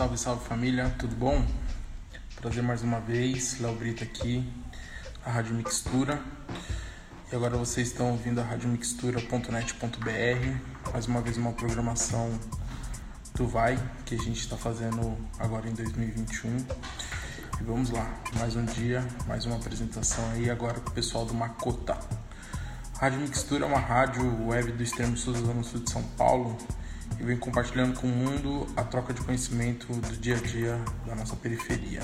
Salve, salve família, tudo bom? Prazer mais uma vez, Léo Brito aqui, a Rádio Mixtura. E agora vocês estão ouvindo a radiomixtura.net.br, mais uma vez uma programação do Vai, que a gente está fazendo agora em 2021. E vamos lá, mais um dia, mais uma apresentação aí agora com o pessoal do Macota. Rádio Mixtura é uma rádio web do extremo sul do sul de São Paulo, e vem compartilhando com o mundo a troca de conhecimento do dia a dia da nossa periferia.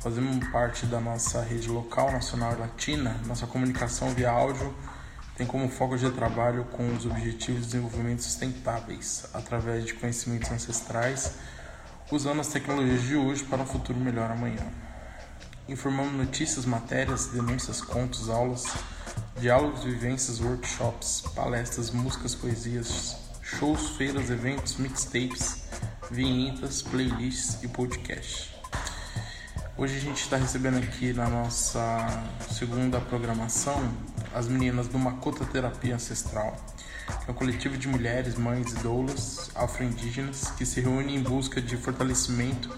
Fazemos parte da nossa rede local, nacional e latina. Nossa comunicação via áudio tem como foco de trabalho com os objetivos de desenvolvimento sustentáveis, através de conhecimentos ancestrais, usando as tecnologias de hoje para um futuro melhor amanhã. Informamos notícias, matérias, denúncias, contos, aulas, diálogos, vivências, workshops, palestras, músicas, poesias, shows, feiras, eventos, mixtapes, vinhetas, playlists e podcast. Hoje a gente está recebendo aqui na nossa segunda programação as meninas do Makota Terapia Ancestral, que é um coletivo de mulheres, mães e doulas afro-indígenas que se reúnem em busca de fortalecimento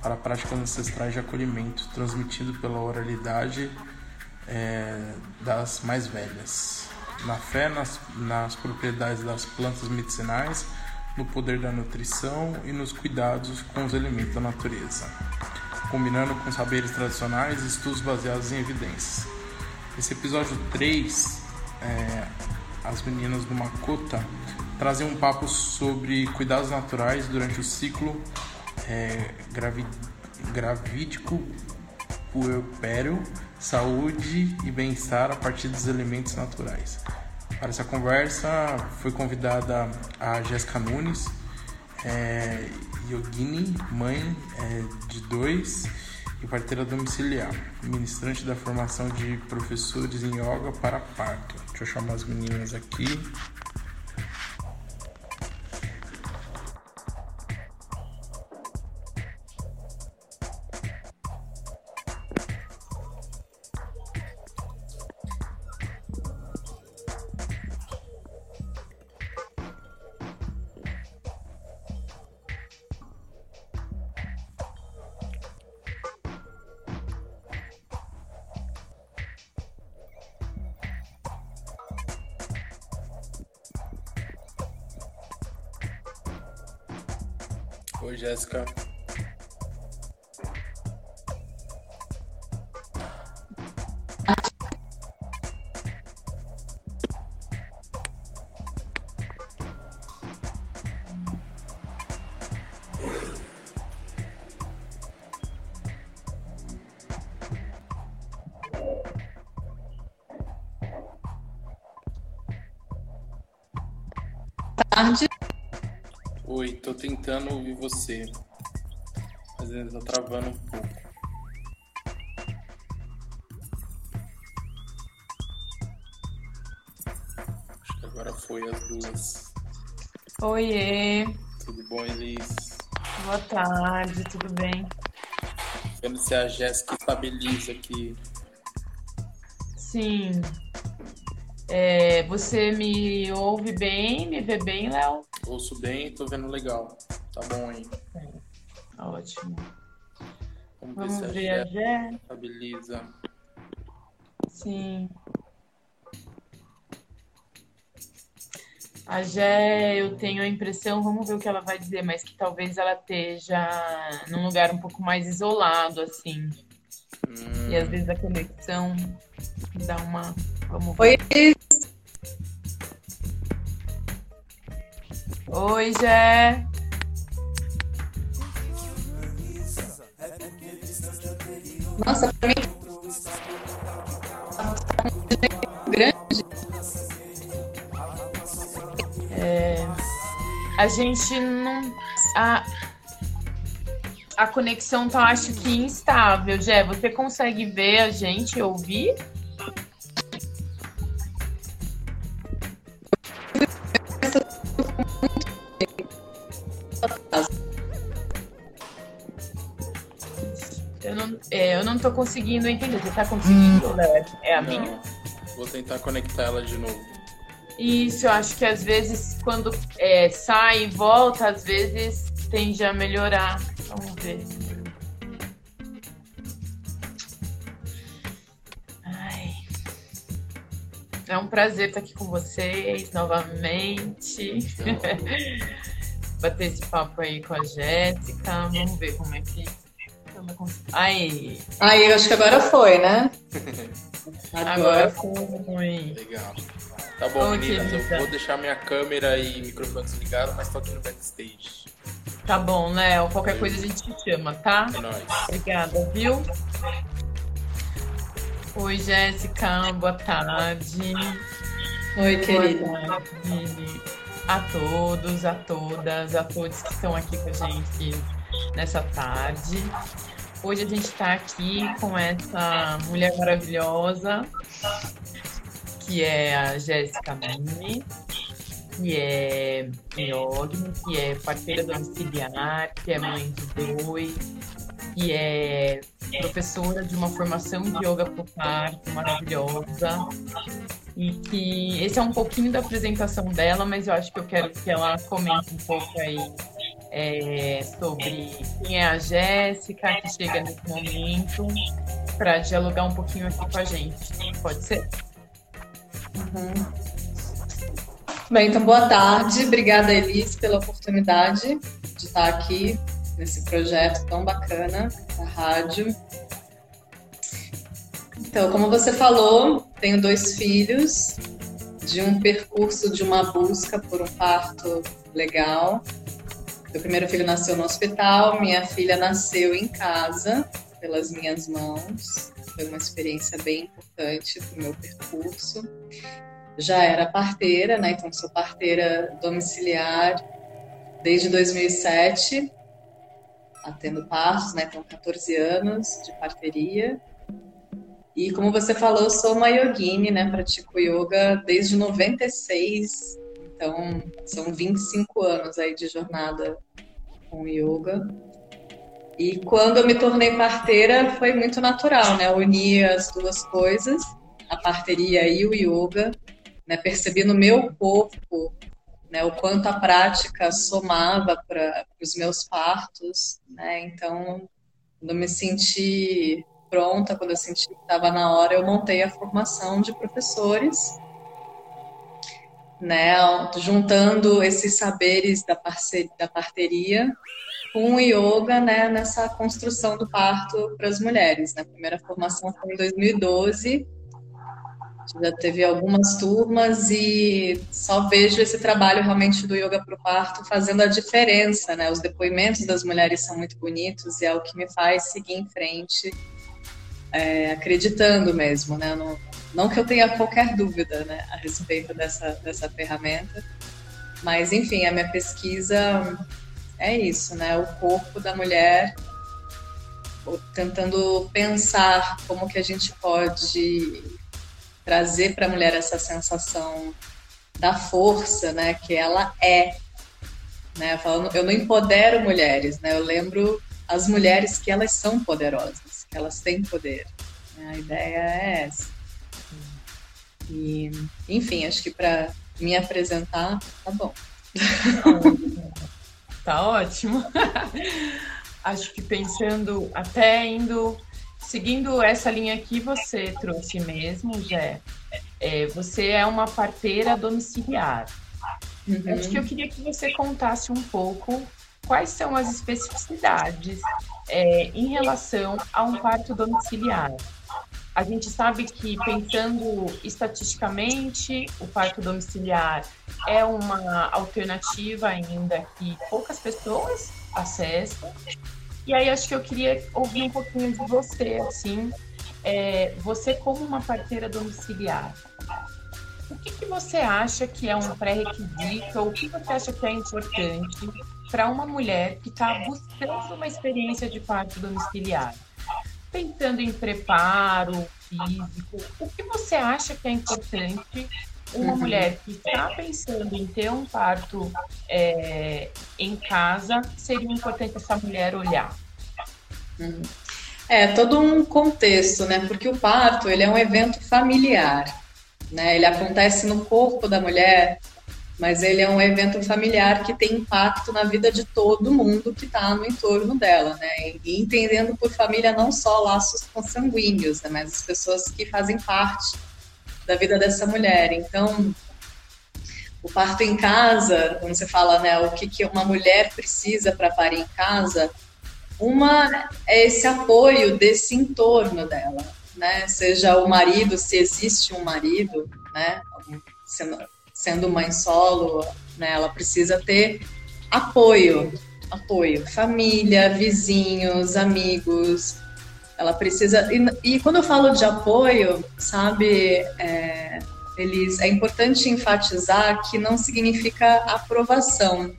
para práticas ancestrais de acolhimento, transmitido pela oralidade é, das mais velhas na fé nas, nas propriedades das plantas medicinais, no poder da nutrição e nos cuidados com os elementos da natureza, combinando com saberes tradicionais e estudos baseados em evidências. Esse episódio 3, é, as meninas do Makota trazem um papo sobre cuidados naturais durante o ciclo é, gravi, gravídico puerpério, saúde e bem-estar a partir dos elementos naturais. Para essa conversa foi convidada a Jéssica Nunes, é, yogini, mãe é, de dois e parteira domiciliar, ministrante da formação de professores em yoga para parto. Deixa eu chamar as meninas aqui. Você. Às vezes tá travando um pouco. Acho que agora foi as duas. Oiê, Tudo bom, Elis? boa tarde, tudo bem? Vendo se a Jéssica estabiliza aqui. Sim. É, você me ouve bem, me vê bem, Léo? Ouço bem, tô vendo legal. Tá bom aí. Jé? estabiliza. Sim. A Jé, eu tenho a impressão, vamos ver o que ela vai dizer, mas que talvez ela esteja num lugar um pouco mais isolado, assim. Hum, E às vezes a conexão dá uma. Vamos ver. Oi, Oi, Jé. Nossa, pra mim grande. A gente não. A, a conexão tá, acho que, instável. Jé, você consegue ver a gente ouvir? Não tô conseguindo entender. Você tá conseguindo, Léo? É a minha? não. Vou tentar conectar ela de novo. Isso, eu acho que às vezes quando é, sai e volta, às vezes tende a melhorar. Vamos ver. Ai. É um prazer estar aqui com vocês novamente. Bater esse papo aí com a Jéssica. Vamos ver como é que. Aí. Aí, acho que agora foi, né? Agora, agora foi. Legal. Tá bom, meninas, eu vou deixar minha câmera e microfone desligado, mas tô aqui no backstage. Tá bom, Léo. Qualquer coisa a gente te chama, tá? É nóis. Obrigada, viu? Oi, Jéssica. Boa tarde. Oi, querida. Boa tarde a todos, a todas, a todos que estão aqui com a gente nessa tarde. Hoje a gente está aqui com essa mulher maravilhosa, que é a Jéssica Mini que é Yogni, que é parceira domiciliar, que é mãe de dois, que é professora de uma formação de yoga parto maravilhosa. E que esse é um pouquinho da apresentação dela, mas eu acho que eu quero que ela comente um pouco aí é, sobre quem é a Jéssica, que chega nesse momento, para dialogar um pouquinho aqui com a gente. Pode ser? Uhum. Bem, então boa tarde. Obrigada, Elis, pela oportunidade de estar aqui nesse projeto tão bacana da rádio. Então, como você falou, tenho dois filhos de um percurso de uma busca por um parto legal. Meu primeiro filho nasceu no hospital, minha filha nasceu em casa pelas minhas mãos. Foi uma experiência bem importante para o meu percurso já era parteira, né? Então sou parteira domiciliar desde 2007, atendo partos, né? Então 14 anos de parteria. E como você falou, sou uma yogini, né? Pratico yoga desde 96, então são 25 anos aí de jornada com yoga. E quando eu me tornei parteira foi muito natural, né? Unir as duas coisas, a parteria e o yoga, né, percebi no meu corpo né, o quanto a prática somava para os meus partos, né, então quando eu me senti pronta, quando eu senti que estava na hora, eu montei a formação de professores, né, juntando esses saberes da, parceria, da parteria com o yoga, né, nessa construção do parto para as mulheres. Né? A primeira formação foi em 2012 já teve algumas turmas e só vejo esse trabalho realmente do yoga para o parto fazendo a diferença, né? Os depoimentos das mulheres são muito bonitos e é o que me faz seguir em frente, é, acreditando mesmo, né? Não, não que eu tenha qualquer dúvida, né, a respeito dessa dessa ferramenta, mas enfim, a minha pesquisa é isso, né? O corpo da mulher tentando pensar como que a gente pode trazer para a mulher essa sensação da força, né, que ela é, né, falando, eu não empodero mulheres, né, eu lembro as mulheres que elas são poderosas, que elas têm poder, né, a ideia é essa. E, enfim, acho que para me apresentar, tá bom. Tá ótimo. acho que pensando, até indo seguindo essa linha que você trouxe mesmo, Jé, é, você é uma parteira domiciliar. Uhum. Acho que eu queria que você contasse um pouco quais são as especificidades é, em relação a um parto domiciliar. A gente sabe que, pensando estatisticamente, o parto domiciliar é uma alternativa ainda que poucas pessoas acessam, e aí acho que eu queria ouvir um pouquinho de você, assim, é, você como uma parteira domiciliar. O que, que você acha que é um pré-requisito ou o que você acha que é importante para uma mulher que está buscando uma experiência de parto domiciliar? Pensando em preparo físico, o que você acha que é importante uma uhum. mulher que está pensando em ter um parto é, em casa, seria importante essa mulher olhar? Uhum. É, todo um contexto, né? Porque o parto, ele é um evento familiar, né? Ele acontece no corpo da mulher mas ele é um evento familiar que tem impacto na vida de todo mundo que está no entorno dela, né? E entendendo por família não só laços consanguíneos, né? mas as pessoas que fazem parte da vida dessa mulher. Então, o parto em casa, quando você fala, né, o que, que uma mulher precisa para parir em casa, uma é esse apoio desse entorno dela, né? Seja o marido, se existe um marido, né? Sendo, sendo mãe solo, né? Ela precisa ter apoio, apoio, família, vizinhos, amigos. Ela precisa e, e quando eu falo de apoio, sabe, é, eles é importante enfatizar que não significa aprovação.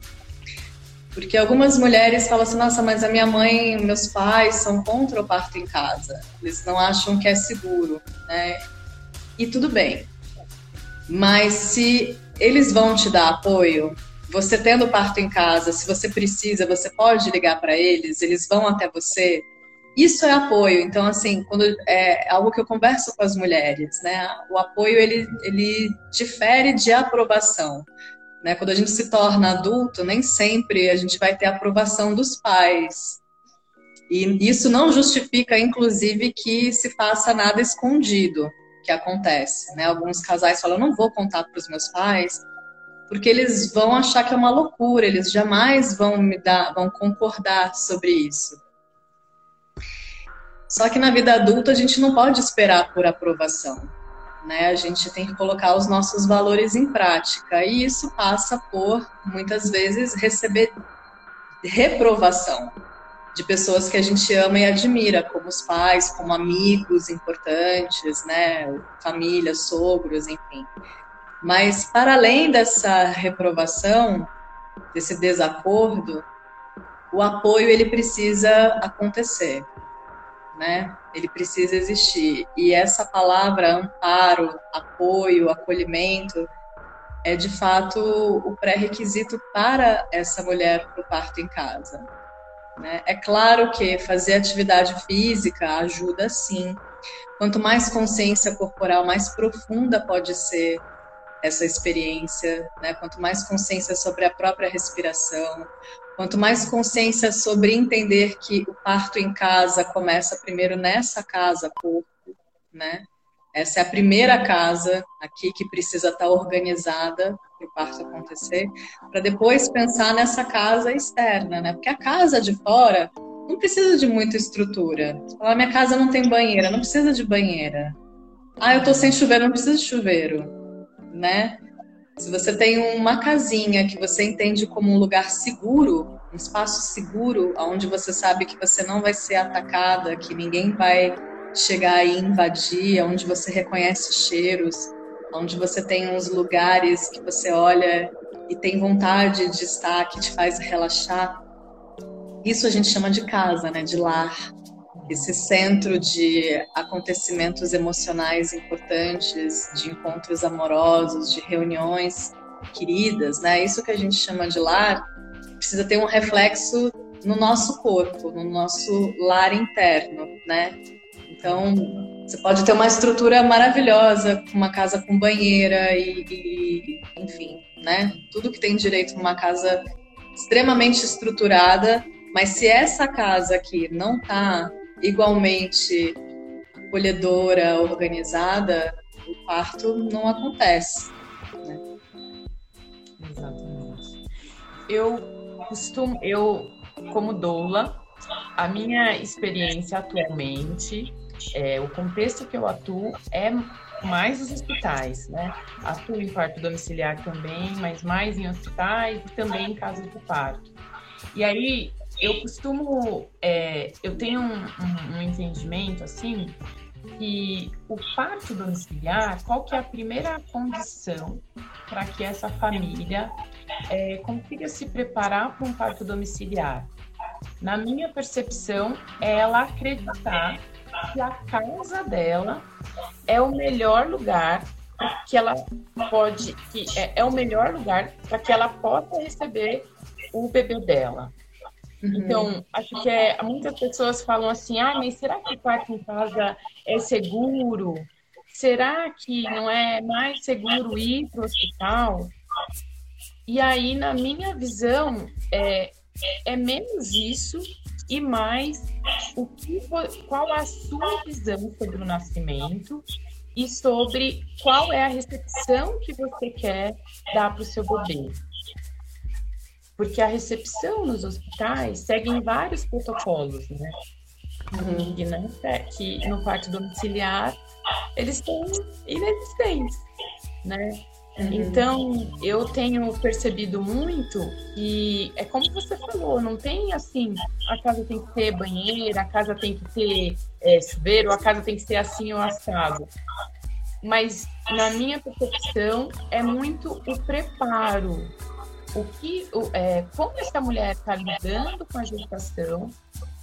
Porque algumas mulheres falam assim: nossa, mas a minha mãe meus pais são contra o parto em casa. Eles não acham que é seguro, né? E tudo bem. Mas se eles vão te dar apoio, você tendo parto em casa, se você precisa, você pode ligar para eles, eles vão até você. Isso é apoio. Então, assim, quando é algo que eu converso com as mulheres, né? O apoio ele, ele difere de aprovação. Né? Quando a gente se torna adulto, nem sempre a gente vai ter aprovação dos pais. E isso não justifica, inclusive, que se faça nada escondido que acontece. Né? Alguns casais falam: não vou contar para os meus pais, porque eles vão achar que é uma loucura, eles jamais vão me dar, vão concordar sobre isso. Só que na vida adulta a gente não pode esperar por aprovação. Né? A gente tem que colocar os nossos valores em prática e isso passa por muitas vezes receber reprovação de pessoas que a gente ama e admira, como os pais, como amigos importantes, né, família, sogros, enfim. Mas para além dessa reprovação, desse desacordo, o apoio ele precisa acontecer, né? Ele precisa existir. E essa palavra amparo, apoio, acolhimento é de fato o pré-requisito para essa mulher para o parto em casa. Né? É claro que fazer atividade física ajuda sim. Quanto mais consciência corporal, mais profunda pode ser essa experiência, né? quanto mais consciência sobre a própria respiração, quanto mais consciência sobre entender que o parto em casa começa primeiro nessa casa, corpo, né? Essa é a primeira casa aqui que precisa estar organizada para o parto acontecer, para depois pensar nessa casa externa, né? Porque a casa de fora não precisa de muita estrutura. Você fala, minha casa não tem banheira, não precisa de banheira. Ah, eu tô sem chuveiro, não precisa de chuveiro, né? Se você tem uma casinha que você entende como um lugar seguro, um espaço seguro, onde você sabe que você não vai ser atacada, que ninguém vai chegar e invadir, onde você reconhece cheiros, onde você tem uns lugares que você olha e tem vontade de estar, que te faz relaxar. Isso a gente chama de casa, né, de lar. Esse centro de acontecimentos emocionais importantes, de encontros amorosos, de reuniões queridas, né? Isso que a gente chama de lar precisa ter um reflexo no nosso corpo, no nosso lar interno, né? Então, você pode ter uma estrutura maravilhosa, uma casa com banheira e, e, enfim, né? Tudo que tem direito numa casa extremamente estruturada, mas se essa casa aqui não tá igualmente acolhedora, organizada, o parto não acontece. Né? Exatamente. Eu costumo, eu como doula, a minha experiência atualmente é, o contexto que eu atuo é mais os hospitais, né? Atuo em parto domiciliar também, mas mais em hospitais e também em casas de parto. E aí eu costumo, é, eu tenho um, um, um, entendimento assim que o parto domiciliar, qual que é a primeira condição para que essa família é, consiga se preparar para um parto domiciliar? Na minha percepção, é ela acreditar que a casa dela é o melhor lugar que ela pode, que é, é o melhor lugar para que ela possa receber o bebê dela. Uhum. Então, acho que é, muitas pessoas falam assim, ah, mas será que o quarto em casa é seguro? Será que não é mais seguro ir para o hospital? E aí, na minha visão, é, é menos isso e mais o que, qual a sua visão sobre o nascimento e sobre qual é a recepção que você quer dar para o seu bebê. Porque a recepção nos hospitais segue vários protocolos, né? Uhum. E, né, que no parto domiciliar eles estão inexistentes, né? Uhum. Então, eu tenho percebido muito que é como você falou, não tem assim, a casa tem que ter banheira, a casa tem que ter é, chuveiro, a casa tem que ser assim ou assado. Mas, na minha percepção, é muito o preparo. O que, o, é, como essa mulher está lidando com a gestação,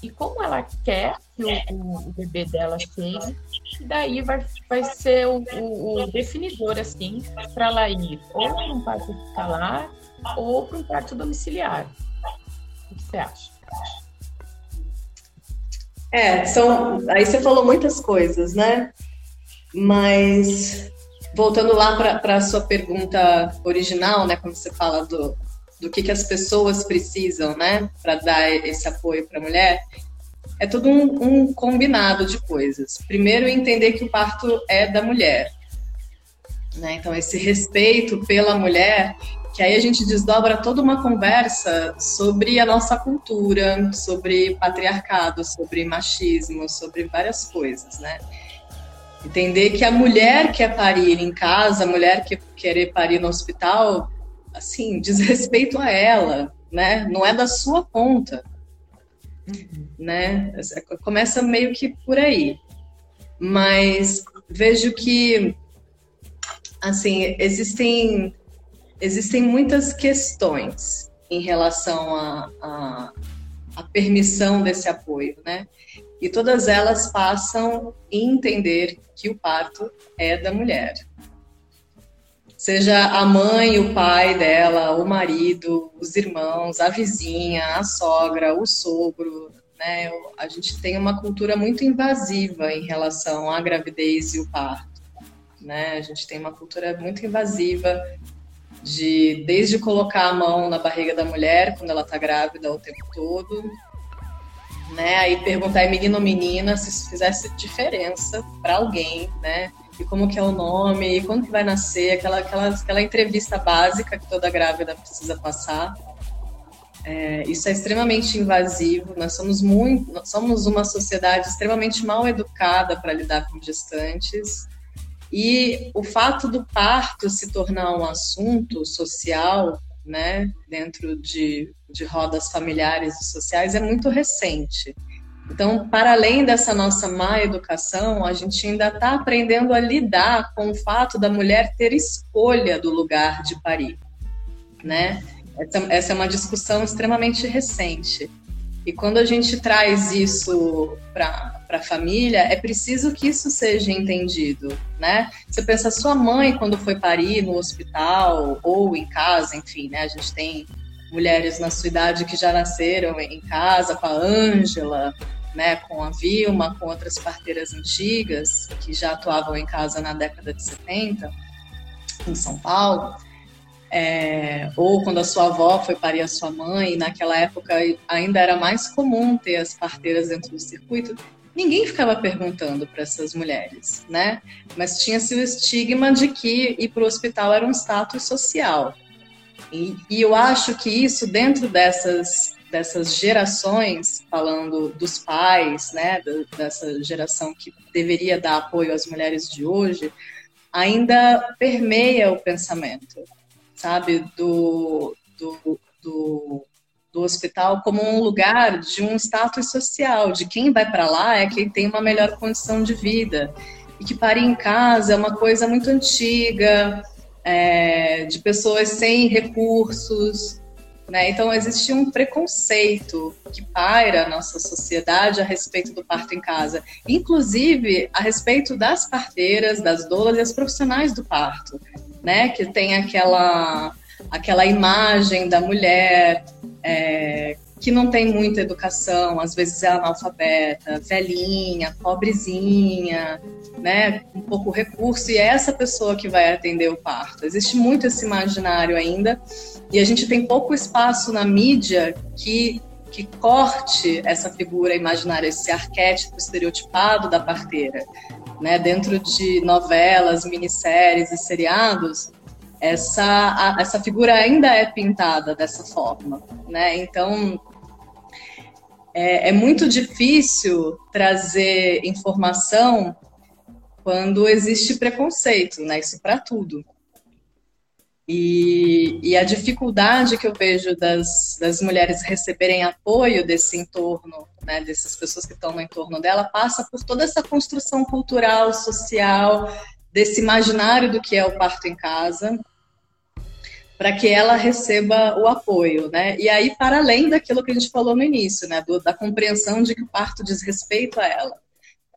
e como ela quer que o, o bebê dela chegue, daí vai, vai ser o, o, o definidor, assim, para ela ir ou para um parto hospitalar ou para um parto domiciliar. O que você acha? É, são. Aí você falou muitas coisas, né? Mas voltando lá para a sua pergunta original, né? Quando você fala do, do que, que as pessoas precisam, né, para dar esse apoio para a mulher, é tudo um, um, combinado de coisas. Primeiro, entender que o parto é da mulher. Né? Então, esse respeito pela mulher, que aí a gente desdobra toda uma conversa sobre a nossa cultura, sobre patriarcado, sobre machismo, sobre várias coisas, né? Entender que a mulher quer parir em casa, a mulher quer querer parir no hospital, assim, diz respeito a ela, né? Não é da sua conta, uhum. né? Começa meio que por aí. Mas vejo que, assim, existem, existem muitas questões em relação à a, a, a, permissão desse apoio, né? E todas elas passam em entender que o parto é da mulher seja a mãe, o pai dela, o marido, os irmãos, a vizinha, a sogra, o sogro, né? A gente tem uma cultura muito invasiva em relação à gravidez e o parto, né? A gente tem uma cultura muito invasiva de desde colocar a mão na barriga da mulher quando ela está grávida o tempo todo, né? Aí perguntar é menino ou menina se isso fizesse diferença para alguém, né? E como que é o nome, e quando que vai nascer, aquela, aquela, aquela entrevista básica que toda grávida precisa passar. É, isso é extremamente invasivo, nós somos muito, nós somos uma sociedade extremamente mal educada para lidar com gestantes, e o fato do parto se tornar um assunto social, né, dentro de, de rodas familiares e sociais, é muito recente. Então, para além dessa nossa má educação, a gente ainda está aprendendo a lidar com o fato da mulher ter escolha do lugar de parir, né? Essa, essa é uma discussão extremamente recente. E quando a gente traz isso para a família, é preciso que isso seja entendido, né? Você pensa, sua mãe, quando foi parir no hospital ou em casa, enfim, né? A gente tem mulheres na sua idade que já nasceram em casa, com a Ângela, né, com a Vilma, com outras parteiras antigas que já atuavam em casa na década de 70, em São Paulo, é, ou quando a sua avó foi parir a sua mãe, naquela época ainda era mais comum ter as parteiras dentro do circuito, ninguém ficava perguntando para essas mulheres, né? Mas tinha-se o estigma de que ir para o hospital era um status social. E, e eu acho que isso, dentro dessas dessas gerações, falando dos pais, né, dessa geração que deveria dar apoio às mulheres de hoje, ainda permeia o pensamento, sabe, do, do, do, do hospital como um lugar de um status social, de quem vai para lá é quem tem uma melhor condição de vida, e que parir em casa é uma coisa muito antiga, é, de pessoas sem recursos, né? Então, existe um preconceito que paira na nossa sociedade a respeito do parto em casa, inclusive a respeito das parteiras, das doulas e as profissionais do parto, né? que tem aquela, aquela imagem da mulher é, que não tem muita educação, às vezes é analfabeta, velhinha, pobrezinha, né, com pouco recurso, e é essa pessoa que vai atender o parto. Existe muito esse imaginário ainda, e a gente tem pouco espaço na mídia que que corte essa figura imaginária, esse arquétipo estereotipado da parteira. Né? Dentro de novelas, minisséries e seriados, essa, a, essa figura ainda é pintada dessa forma. Né? Então, é, é muito difícil trazer informação quando existe preconceito, né? Isso para tudo. E, e, a dificuldade que eu vejo das, das mulheres receberem apoio desse entorno, né, dessas pessoas que estão no entorno dela, passa por toda essa construção cultural, social, desse imaginário do que é o parto em casa, para que ela receba o apoio, né? E aí, para além daquilo que a gente falou no início, né, do, da compreensão de que o parto diz respeito a ela.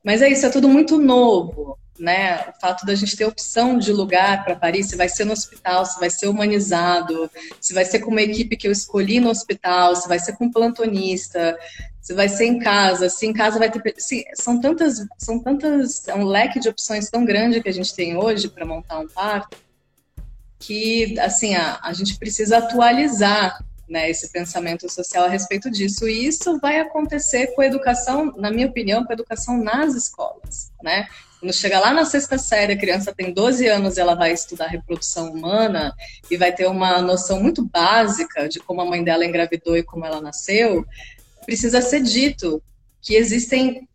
Mas é isso, é tudo muito novo né? O fato da gente ter opção de lugar para Paris, se vai ser no hospital, se vai ser humanizado, se vai ser com uma equipe que eu escolhi no hospital, se vai ser com um plantonista, se vai ser em casa, se em casa vai ter, sim, são tantas, são tantas, é um leque de opções tão grande que a gente tem hoje para montar um parto que assim a, a gente precisa atualizar né, esse pensamento social a respeito disso. E isso vai acontecer com a educação, na minha opinião, com a educação nas escolas, né? Quando chega lá na sexta série, a criança tem 12 anos e ela vai estudar reprodução humana e vai ter uma noção muito básica de como a mãe dela engravidou e como ela nasceu, precisa ser dito que existem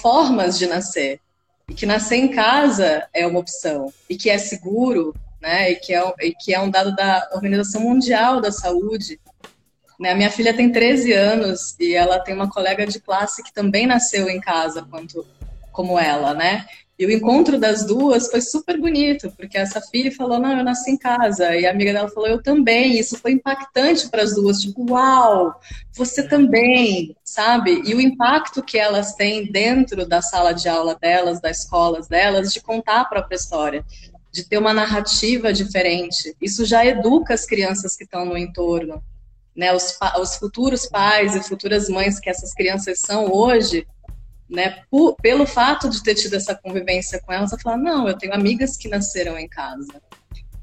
formas de nascer e que nascer em casa é uma opção e que é seguro, né? E que é, e que é um dado da Organização Mundial da Saúde. Né? A minha filha tem 13 anos e ela tem uma colega de classe que também nasceu em casa quanto como ela, né? E o encontro das duas foi super bonito, porque essa filha falou: Não, eu nasci em casa. E a amiga dela falou: Eu também. Isso foi impactante para as duas. Tipo, uau, você também, sabe? E o impacto que elas têm dentro da sala de aula delas, das escolas delas, de contar a própria história, de ter uma narrativa diferente. Isso já educa as crianças que estão no entorno. Né, os, os futuros pais e futuras mães que essas crianças são hoje né, por, pelo fato de ter tido essa convivência com elas, a falar, não, eu tenho amigas que nasceram em casa.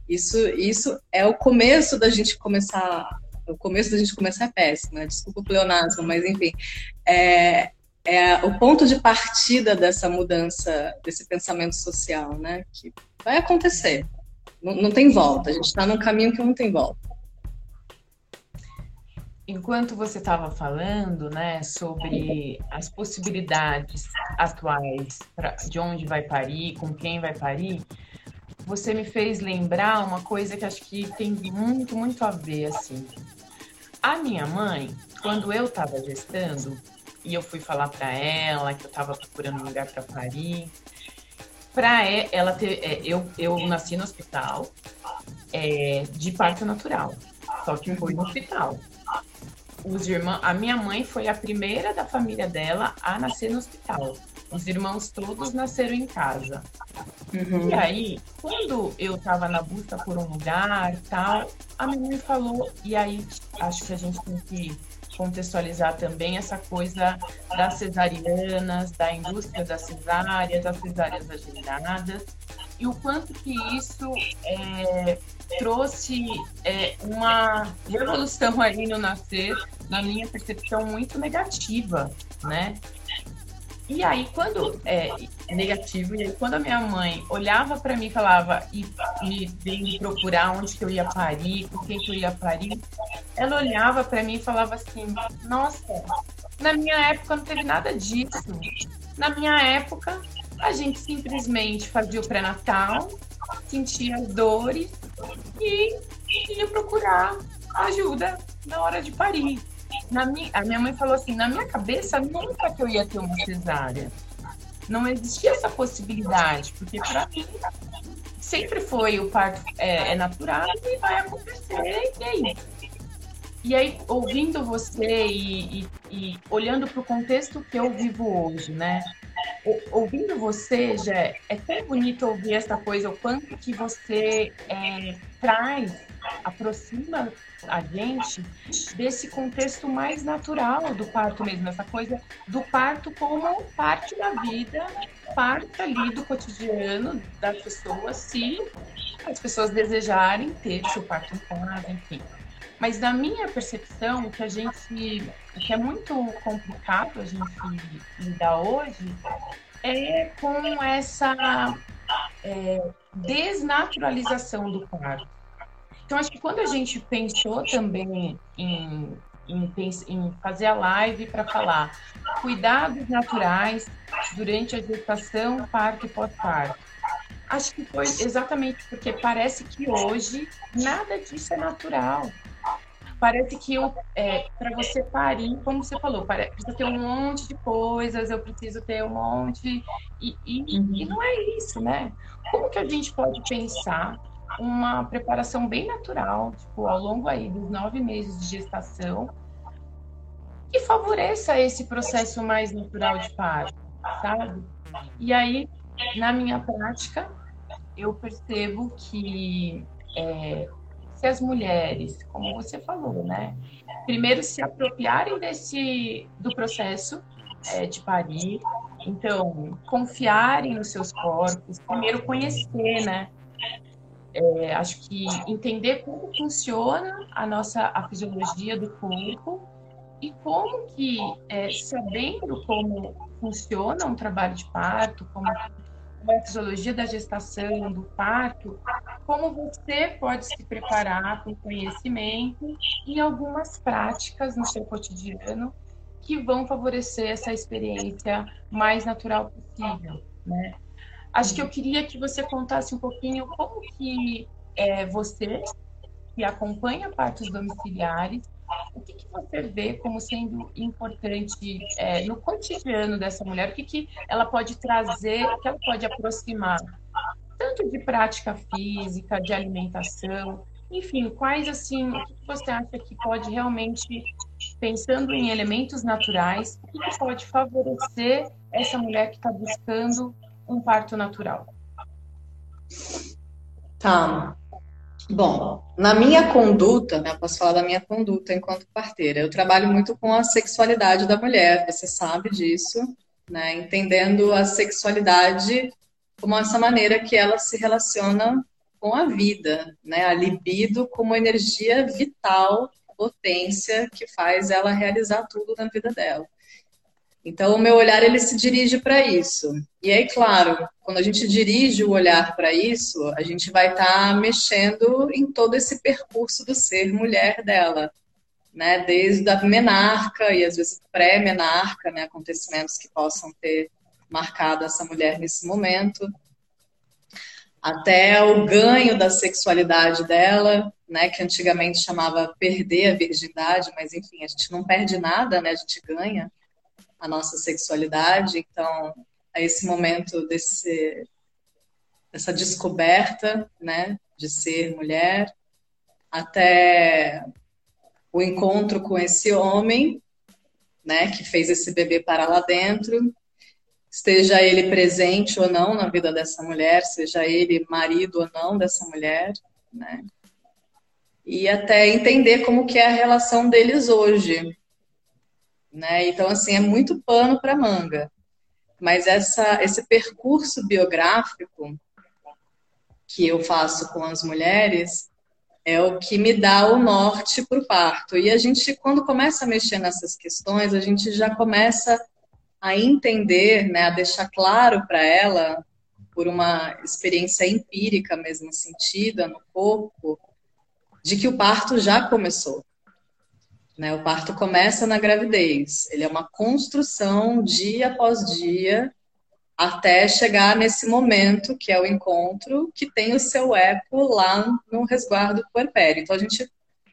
Isso, isso é o começo da gente começar, o começo da gente começar é péssimo, né? desculpa o pleonasmo, mas enfim, é, é o ponto de partida dessa mudança, desse pensamento social, né, que vai acontecer, não, não tem volta, a gente está num caminho que não tem volta. Enquanto você estava falando, né, sobre as possibilidades atuais pra, de onde vai parir, com quem vai parir, você me fez lembrar uma coisa que acho que tem muito, muito a ver, assim. A minha mãe, quando eu estava gestando, e eu fui falar para ela que eu estava procurando um lugar para parir, para ela ter, é, eu, eu nasci no hospital é, de parto natural, só que foi no hospital os irmãos, a minha mãe foi a primeira da família dela a nascer no hospital. Os irmãos todos nasceram em casa. Uhum. E aí, quando eu estava na busca por um lugar, tal, a minha mãe falou, e aí acho que a gente tem que contextualizar também essa coisa das cesarianas, da indústria das cesáreas, das cesáreas agendadas, e o quanto que isso é, trouxe é, uma revolução aí no nascer, na minha percepção, muito negativa, né? E aí, quando é negativo, e aí, quando a minha mãe olhava para mim e falava e me procurar onde que eu ia parir, com quem que eu ia parir, ela olhava para mim e falava assim: Nossa, na minha época não teve nada disso. Na minha época, a gente simplesmente fazia o pré-natal, sentia as dores e ia procurar ajuda na hora de parir. Na minha, a minha mãe falou assim: na minha cabeça, nunca que eu ia ter uma cesárea. Não existia essa possibilidade, porque para mim sempre foi o parto é, é, natural e vai acontecer, e isso. E aí, ouvindo você e, e, e olhando para o contexto que eu vivo hoje, né? ouvindo você, já é tão bonito ouvir essa coisa, o quanto que você é, traz, aproxima a gente desse contexto mais natural do parto mesmo, essa coisa do parto como parte da vida, parte ali do cotidiano das pessoas, se as pessoas desejarem ter seu parto em casa, enfim. Mas na minha percepção, o que a gente, o que é muito complicado a gente lidar hoje é com essa é, desnaturalização do parto. Então, acho que quando a gente pensou também em, em, em fazer a live para falar cuidados naturais durante a gestação, parto e pós-parto, acho que foi exatamente porque parece que hoje nada disso é natural. Parece que é, para você parir, como você falou, precisa ter um monte de coisas, eu preciso ter um monte. E, e, e não é isso, né? Como que a gente pode pensar uma preparação bem natural, tipo, ao longo aí dos nove meses de gestação, que favoreça esse processo mais natural de parto, sabe? E aí, na minha prática, eu percebo que é, se as mulheres, como você falou, né, primeiro se apropriarem desse do processo é, de parir, então confiarem nos seus corpos, primeiro conhecer, né, é, acho que entender como funciona a nossa a fisiologia do corpo e como que, é, sabendo como funciona um trabalho de parto, como é a fisiologia da gestação, do parto, como você pode se preparar com conhecimento e algumas práticas no seu cotidiano que vão favorecer essa experiência mais natural possível, né? Acho que eu queria que você contasse um pouquinho como que é, você, que acompanha partos domiciliares, o que, que você vê como sendo importante é, no cotidiano dessa mulher? O que, que ela pode trazer, o que ela pode aproximar, tanto de prática física, de alimentação, enfim, quais assim, o que, você acha que pode realmente, pensando em elementos naturais, o que pode favorecer essa mulher que está buscando um parto natural? Tá. Bom, na minha conduta, né, posso falar da minha conduta enquanto parteira, eu trabalho muito com a sexualidade da mulher, você sabe disso, né, entendendo a sexualidade como essa maneira que ela se relaciona com a vida, né, a libido como energia vital, potência que faz ela realizar tudo na vida dela. Então, o meu olhar ele se dirige para isso. E aí, claro, quando a gente dirige o olhar para isso, a gente vai estar tá mexendo em todo esse percurso do ser mulher dela, né? Desde a menarca e às vezes pré-menarca, né? Acontecimentos que possam ter marcado essa mulher nesse momento, até o ganho da sexualidade dela, né? Que antigamente chamava perder a virgindade, mas enfim, a gente não perde nada, né? A gente ganha a nossa sexualidade. Então, a esse momento desse, dessa descoberta, né, de ser mulher, até o encontro com esse homem, né, que fez esse bebê para lá dentro, esteja ele presente ou não na vida dessa mulher, seja ele marido ou não dessa mulher, né? E até entender como que é a relação deles hoje, né? Então, assim, é muito pano para manga. Mas essa, esse percurso biográfico que eu faço com as mulheres é o que me dá o norte para o parto. E a gente, quando começa a mexer nessas questões, a gente já começa a entender, né, a deixar claro para ela, por uma experiência empírica mesmo sentida no corpo, de que o parto já começou. Né? O parto começa na gravidez, ele é uma construção dia após dia até chegar nesse momento que é o encontro que tem o seu eco lá no resguardo puerpério. Então a gente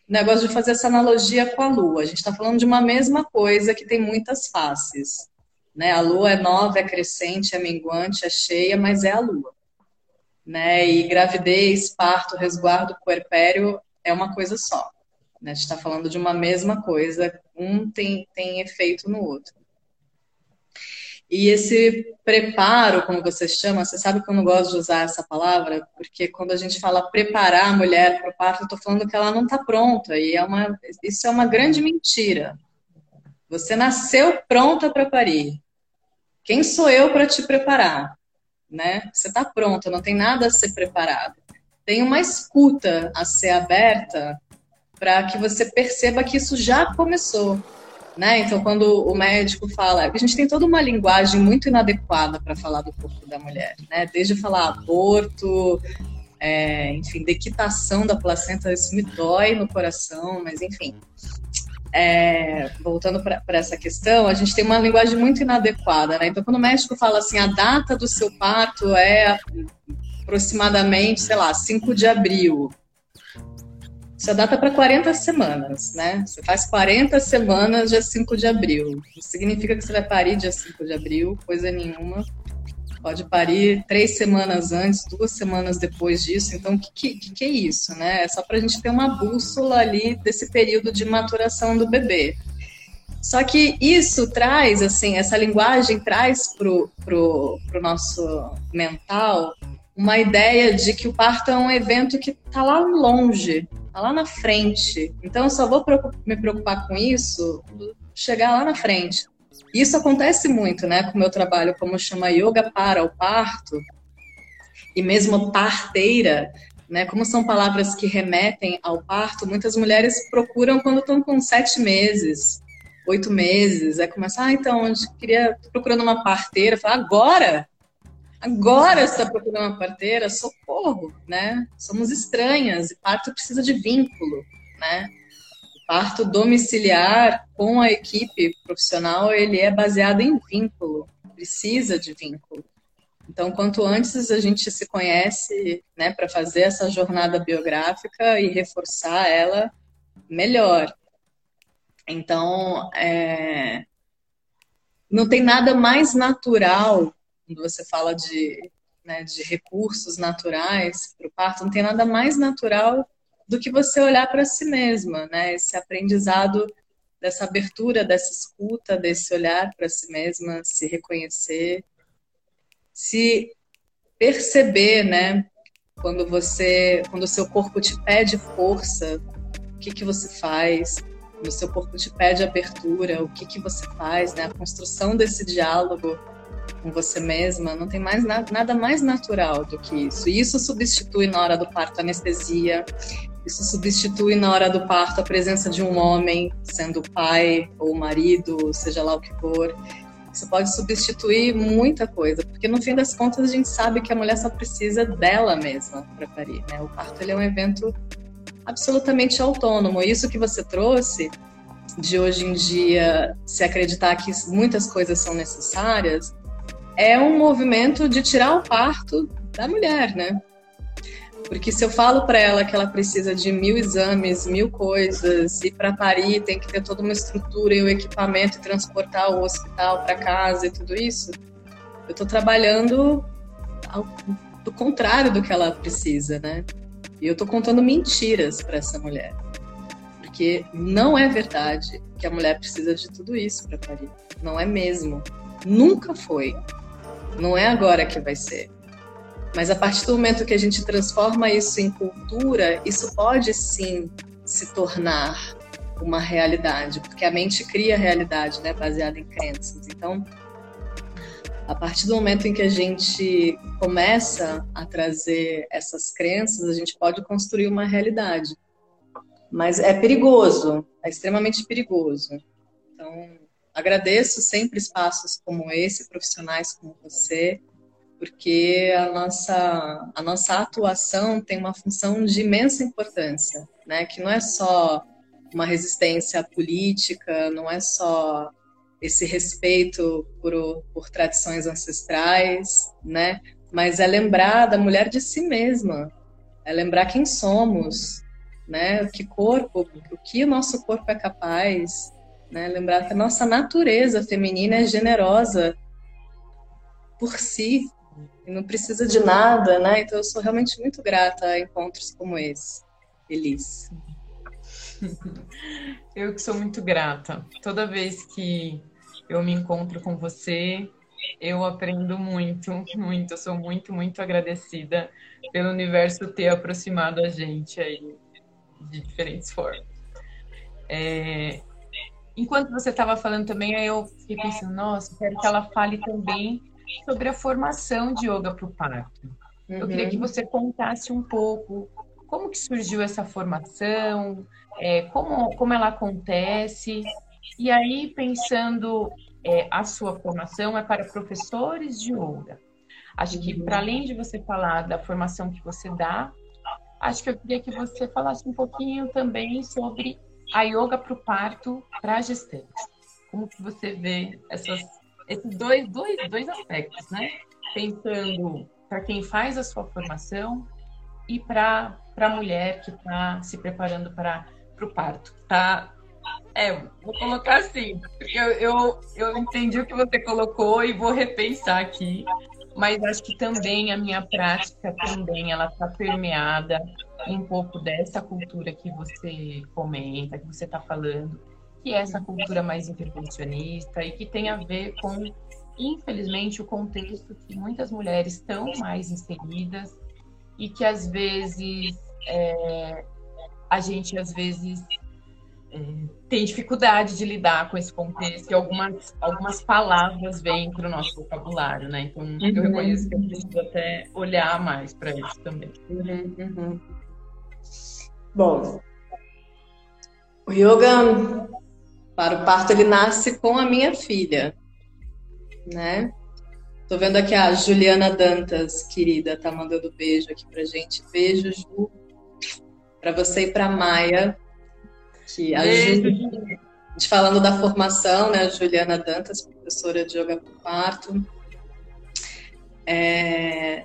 negócio de fazer essa analogia com a lua. A gente está falando de uma mesma coisa que tem muitas faces. Né? A lua é nova, é crescente, é minguante, é cheia, mas é a lua. Né? E gravidez, parto, resguardo puerpério é uma coisa só. Né? A gente está falando de uma mesma coisa, um tem, tem efeito no outro. E esse preparo, como você chama, você sabe que eu não gosto de usar essa palavra, porque quando a gente fala preparar a mulher para o parto, eu estou falando que ela não está pronta, e é uma, isso é uma grande mentira. Você nasceu pronta para parir. Quem sou eu para te preparar? Né? Você está pronta, não tem nada a ser preparado. Tem uma escuta a ser aberta para que você perceba que isso já começou. Né? Então, quando o médico fala, a gente tem toda uma linguagem muito inadequada para falar do corpo da mulher, né? Desde falar aborto, é, enfim, dequitação da placenta, isso me dói no coração, mas enfim. É, voltando para essa questão, a gente tem uma linguagem muito inadequada, né? Então, quando o médico fala assim, a data do seu parto é aproximadamente, sei lá, 5 de abril, isso é data para 40 semanas, né? Você faz 40 semanas dia 5 de abril. Não significa que você vai parir dia 5 de abril, coisa nenhuma. Pode parir três semanas antes, duas semanas depois disso. Então, o que, que, que, é isso, né? É só para a gente ter uma bússola ali desse período de maturação do bebê. Só que isso traz, assim, essa linguagem traz pro, pro, pro nosso mental uma ideia de que o parto é um evento que está lá longe, Tá lá na frente. Então eu só vou me preocupar com isso chegar lá na frente. Isso acontece muito, né, com o meu trabalho, como chama yoga para o parto, e mesmo parteira, né, como são palavras que remetem ao parto, muitas mulheres procuram quando estão com sete meses, oito meses, é começar, ah, então, eu queria, tô procurando uma parteira, fala, agora? Agora está procurando uma parteira, socorro, né? Somos estranhas e parto precisa de vínculo, né? Parto domiciliar com a equipe profissional, ele é baseado em vínculo, precisa de vínculo. Então, quanto antes a gente se conhece, né, para fazer essa jornada biográfica e reforçar ela, melhor. Então, é... não tem nada mais natural quando você fala de, né, de recursos naturais para o parto, não tem nada mais natural do que você olhar para si mesma, né? Esse aprendizado dessa abertura, dessa escuta, desse olhar para si mesma, se reconhecer, se perceber, né? Quando você, quando o seu corpo te pede força, o que que você faz? Quando o seu corpo te pede abertura, o que que você faz, né? A construção desse diálogo com você mesma, não tem mais nada, nada mais natural do que isso. E isso substitui na hora do parto anestesia, isso substitui na hora do parto a presença de um homem, sendo pai ou marido, seja lá o que for. Isso pode substituir muita coisa, porque no fim das contas a gente sabe que a mulher só precisa dela mesma para parir. Né? O parto ele é um evento absolutamente autônomo. Isso que você trouxe de hoje em dia se acreditar que muitas coisas são necessárias é um movimento de tirar o parto da mulher, né? Porque se eu falo para ela que ela precisa de mil exames, mil coisas, e para parir tem que ter toda uma estrutura e o equipamento e transportar o hospital para casa e tudo isso, eu estou trabalhando ao, do contrário do que ela precisa, né? E eu estou contando mentiras para essa mulher. Porque não é verdade que a mulher precisa de tudo isso para parir. Não é mesmo. Nunca foi. Não é agora que vai ser. Mas a partir do momento que a gente transforma isso em cultura, isso pode sim se tornar uma realidade, porque a mente cria realidade, né, baseada em crenças. Então, a partir do momento em que a gente começa a trazer essas crenças, a gente pode construir uma realidade. Mas é perigoso, é extremamente perigoso. Então, Agradeço sempre espaços como esse, profissionais como você, porque a nossa, a nossa atuação tem uma função de imensa importância, né? que não é só uma resistência política, não é só esse respeito por, por tradições ancestrais, né? mas é lembrar da mulher de si mesma, é lembrar quem somos, né? que corpo, o que o nosso corpo é capaz, né? Lembrar que a nossa natureza feminina é generosa por si e não precisa de nada, né? Então eu sou realmente muito grata a encontros como esse, Elis. Eu que sou muito grata. Toda vez que eu me encontro com você, eu aprendo muito, muito. Eu sou muito, muito agradecida pelo universo ter aproximado a gente aí de diferentes formas. É, enquanto você estava falando também, aí eu fiquei pensando, nossa, quero que ela fale também sobre a formação de yoga para o parto. Uhum. Eu queria que uhum. você contasse um pouco como que surgiu essa formação, é, como, como ela acontece, e aí pensando é, a sua formação é para professores de yoga. Acho que para além de você falar da formação que você dá, acho que eu queria que você falasse um pouquinho também sobre a yoga para o parto para gestantes. Como que você vê essas, esses dois, dois, dois aspectos, né? Pensando para quem faz a sua formação e para a mulher que está se preparando para o parto. Tá? É, vou colocar assim, eu, eu, eu entendi o que você colocou e vou repensar aqui, mas acho que também a minha prática também ela está permeada um pouco dessa cultura que você comenta, que você está falando, que é essa cultura mais intervencionista e que tem a ver com, infelizmente, o contexto que muitas mulheres estão mais inseridas e que às vezes é, a gente às vezes é, tem dificuldade de lidar com esse contexto e algumas, algumas palavras vêm para o nosso vocabulário, né? Então uhum. eu reconheço que eu preciso até olhar mais para isso também. Uhum, uhum. Bom, o yoga para o parto ele nasce com a minha filha, né? Tô vendo aqui a Juliana Dantas, querida, tá mandando beijo aqui pra gente. Beijo, Ju. Pra você e pra Maia, que a Ju, gente falando da formação, né? A Juliana Dantas, professora de yoga pro parto. É,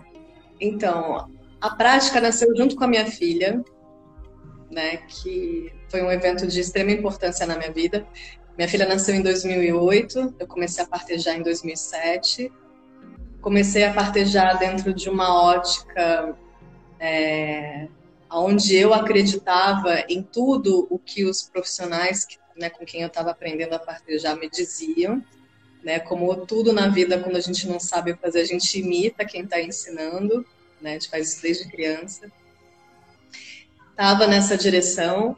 então, a prática nasceu junto com a minha filha, né? Que foi um evento de extrema importância na minha vida. Minha filha nasceu em 2008, eu comecei a partejar em 2007 comecei a partejar dentro de uma ótica é, onde eu acreditava em tudo o que os profissionais né, com quem eu estava aprendendo a partejar me diziam. Né, como tudo na vida, quando a gente não sabe fazer, a gente imita quem está ensinando, né, a gente faz isso desde criança. Estava nessa direção.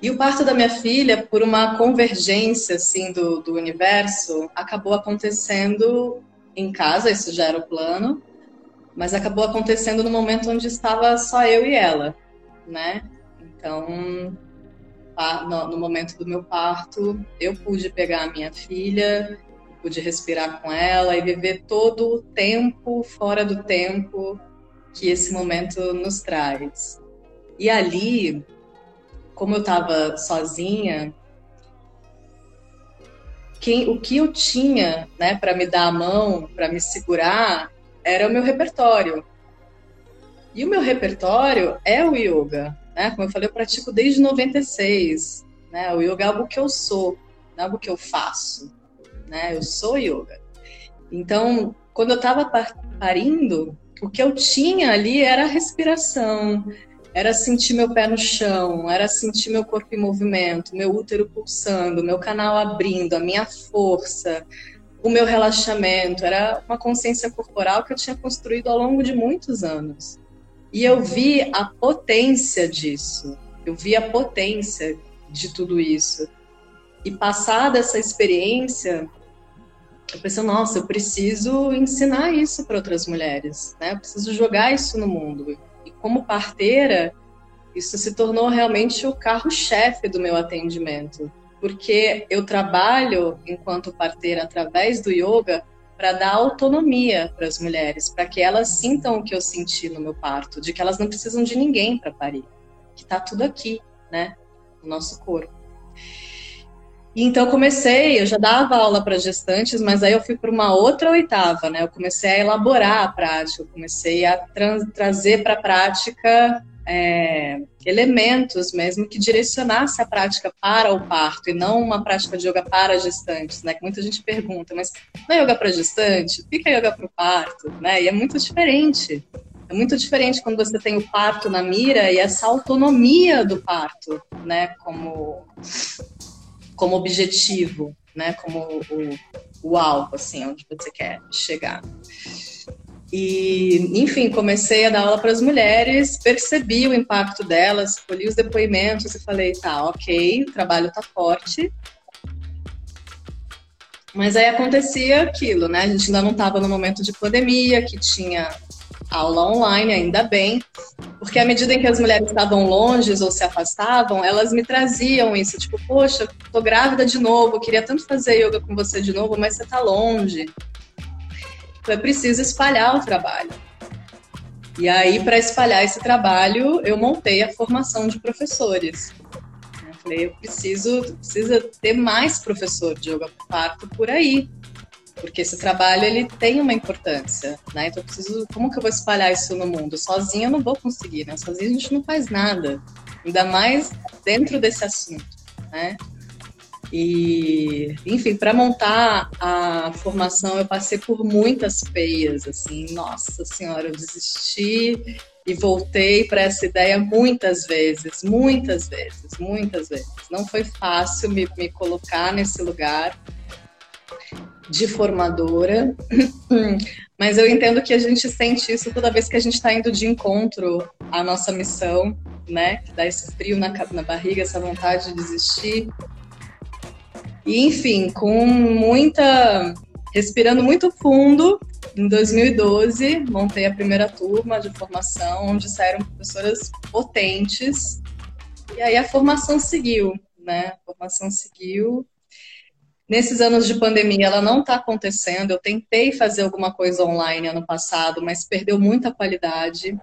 E o parto da minha filha, por uma convergência assim do, do universo, acabou acontecendo em casa, isso já era o plano, mas acabou acontecendo no momento onde estava só eu e ela, né? Então, no momento do meu parto, eu pude pegar a minha filha, pude respirar com ela e viver todo o tempo fora do tempo que esse momento nos traz. E ali, como eu estava sozinha, quem, o que eu tinha né, para me dar a mão, para me segurar, era o meu repertório. E o meu repertório é o yoga. Né? Como eu falei, eu pratico desde 96. Né? O yoga é algo que eu sou, não é algo que eu faço. Né? Eu sou yoga. Então, quando eu estava parindo, o que eu tinha ali era a respiração, era sentir meu pé no chão, era sentir meu corpo em movimento, meu útero pulsando, meu canal abrindo, a minha força, o meu relaxamento. Era uma consciência corporal que eu tinha construído ao longo de muitos anos. E eu vi a potência disso, eu vi a potência de tudo isso. E passada essa experiência, eu pensei, nossa, eu preciso ensinar isso para outras mulheres, né? Eu preciso jogar isso no mundo como parteira, isso se tornou realmente o carro-chefe do meu atendimento, porque eu trabalho enquanto parteira através do yoga para dar autonomia para as mulheres, para que elas sintam o que eu senti no meu parto, de que elas não precisam de ninguém para parir, que está tudo aqui, né, no nosso corpo. Então comecei, eu já dava aula para gestantes, mas aí eu fui para uma outra oitava, né? Eu comecei a elaborar a prática, eu comecei a tra trazer para a prática é, elementos mesmo que direcionasse a prática para o parto e não uma prática de yoga para gestantes, né? Que muita gente pergunta, mas não é yoga para gestante? Fica yoga para o parto, né? E é muito diferente. É muito diferente quando você tem o parto na mira e essa autonomia do parto, né? Como como objetivo, né, como o, o alvo, assim, onde você quer chegar. E, enfim, comecei a dar aula para as mulheres, percebi o impacto delas, colhi os depoimentos e falei, tá, ok, o trabalho tá forte. Mas aí acontecia aquilo, né? A gente ainda não estava no momento de pandemia, que tinha aula online, ainda bem, porque à medida em que as mulheres estavam longe ou se afastavam, elas me traziam isso, tipo, poxa, tô grávida de novo, queria tanto fazer yoga com você de novo, mas você tá longe. Então é preciso espalhar o trabalho. E aí, para espalhar esse trabalho, eu montei a formação de professores. Eu falei, eu preciso, precisa ter mais professor de yoga parto por aí, porque esse trabalho ele tem uma importância, né? Então eu preciso, como que eu vou espalhar isso no mundo? Sozinha eu não vou conseguir, né? Sozinha a gente não faz nada, ainda mais dentro desse assunto, né? E, enfim, para montar a formação eu passei por muitas peias, assim, nossa senhora, eu desisti e voltei para essa ideia muitas vezes, muitas vezes, muitas vezes. Não foi fácil me, me colocar nesse lugar de formadora, mas eu entendo que a gente sente isso toda vez que a gente está indo de encontro à nossa missão, né? Que dá esse frio na, na barriga, essa vontade de desistir. E, enfim, com muita. respirando muito fundo, em 2012, montei a primeira turma de formação, onde saíram professoras potentes. E aí a formação seguiu, né? A formação seguiu. Nesses anos de pandemia, ela não está acontecendo. Eu tentei fazer alguma coisa online ano passado, mas perdeu muita qualidade,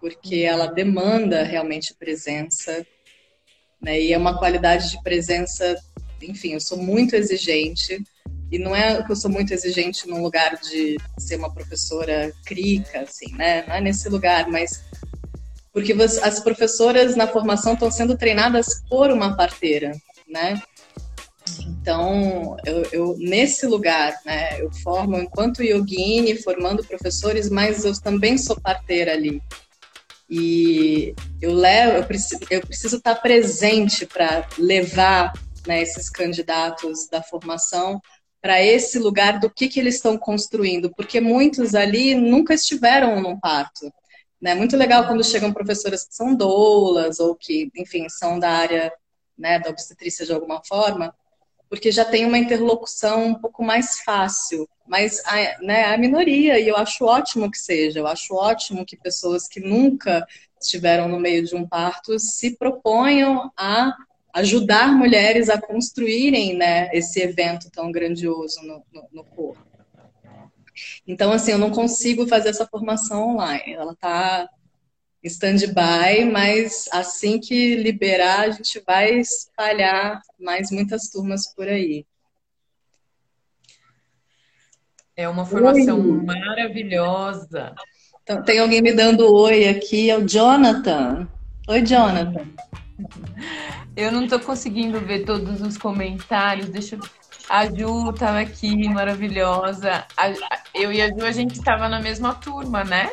porque ela demanda realmente presença. Né? E é uma qualidade de presença enfim, eu sou muito exigente. E não é que eu sou muito exigente num lugar de ser uma professora crica, assim, né? Não é nesse lugar, mas porque as professoras na formação estão sendo treinadas por uma parteira, né? Então, eu, eu, nesse lugar, né, eu formo enquanto yogini, formando professores, mas eu também sou parteira ali. E eu levo, eu preciso, eu preciso estar presente para levar né, esses candidatos da formação para esse lugar do que, que eles estão construindo, porque muitos ali nunca estiveram num parto. É né? muito legal quando chegam professoras que são doulas ou que, enfim, são da área né, da obstetrícia de alguma forma, porque já tem uma interlocução um pouco mais fácil, mas a, né, a minoria, e eu acho ótimo que seja, eu acho ótimo que pessoas que nunca estiveram no meio de um parto se proponham a ajudar mulheres a construírem né, esse evento tão grandioso no, no, no corpo. Então, assim, eu não consigo fazer essa formação online. Ela está stand-by, mas assim que liberar, a gente vai espalhar mais muitas turmas por aí. É uma formação oi. maravilhosa. Então, tem alguém me dando oi aqui, é o Jonathan. Oi, Jonathan. Eu não estou conseguindo ver todos os comentários. Deixa eu... A Ju estava aqui, maravilhosa. A, eu e a Ju, a gente estava na mesma turma, né?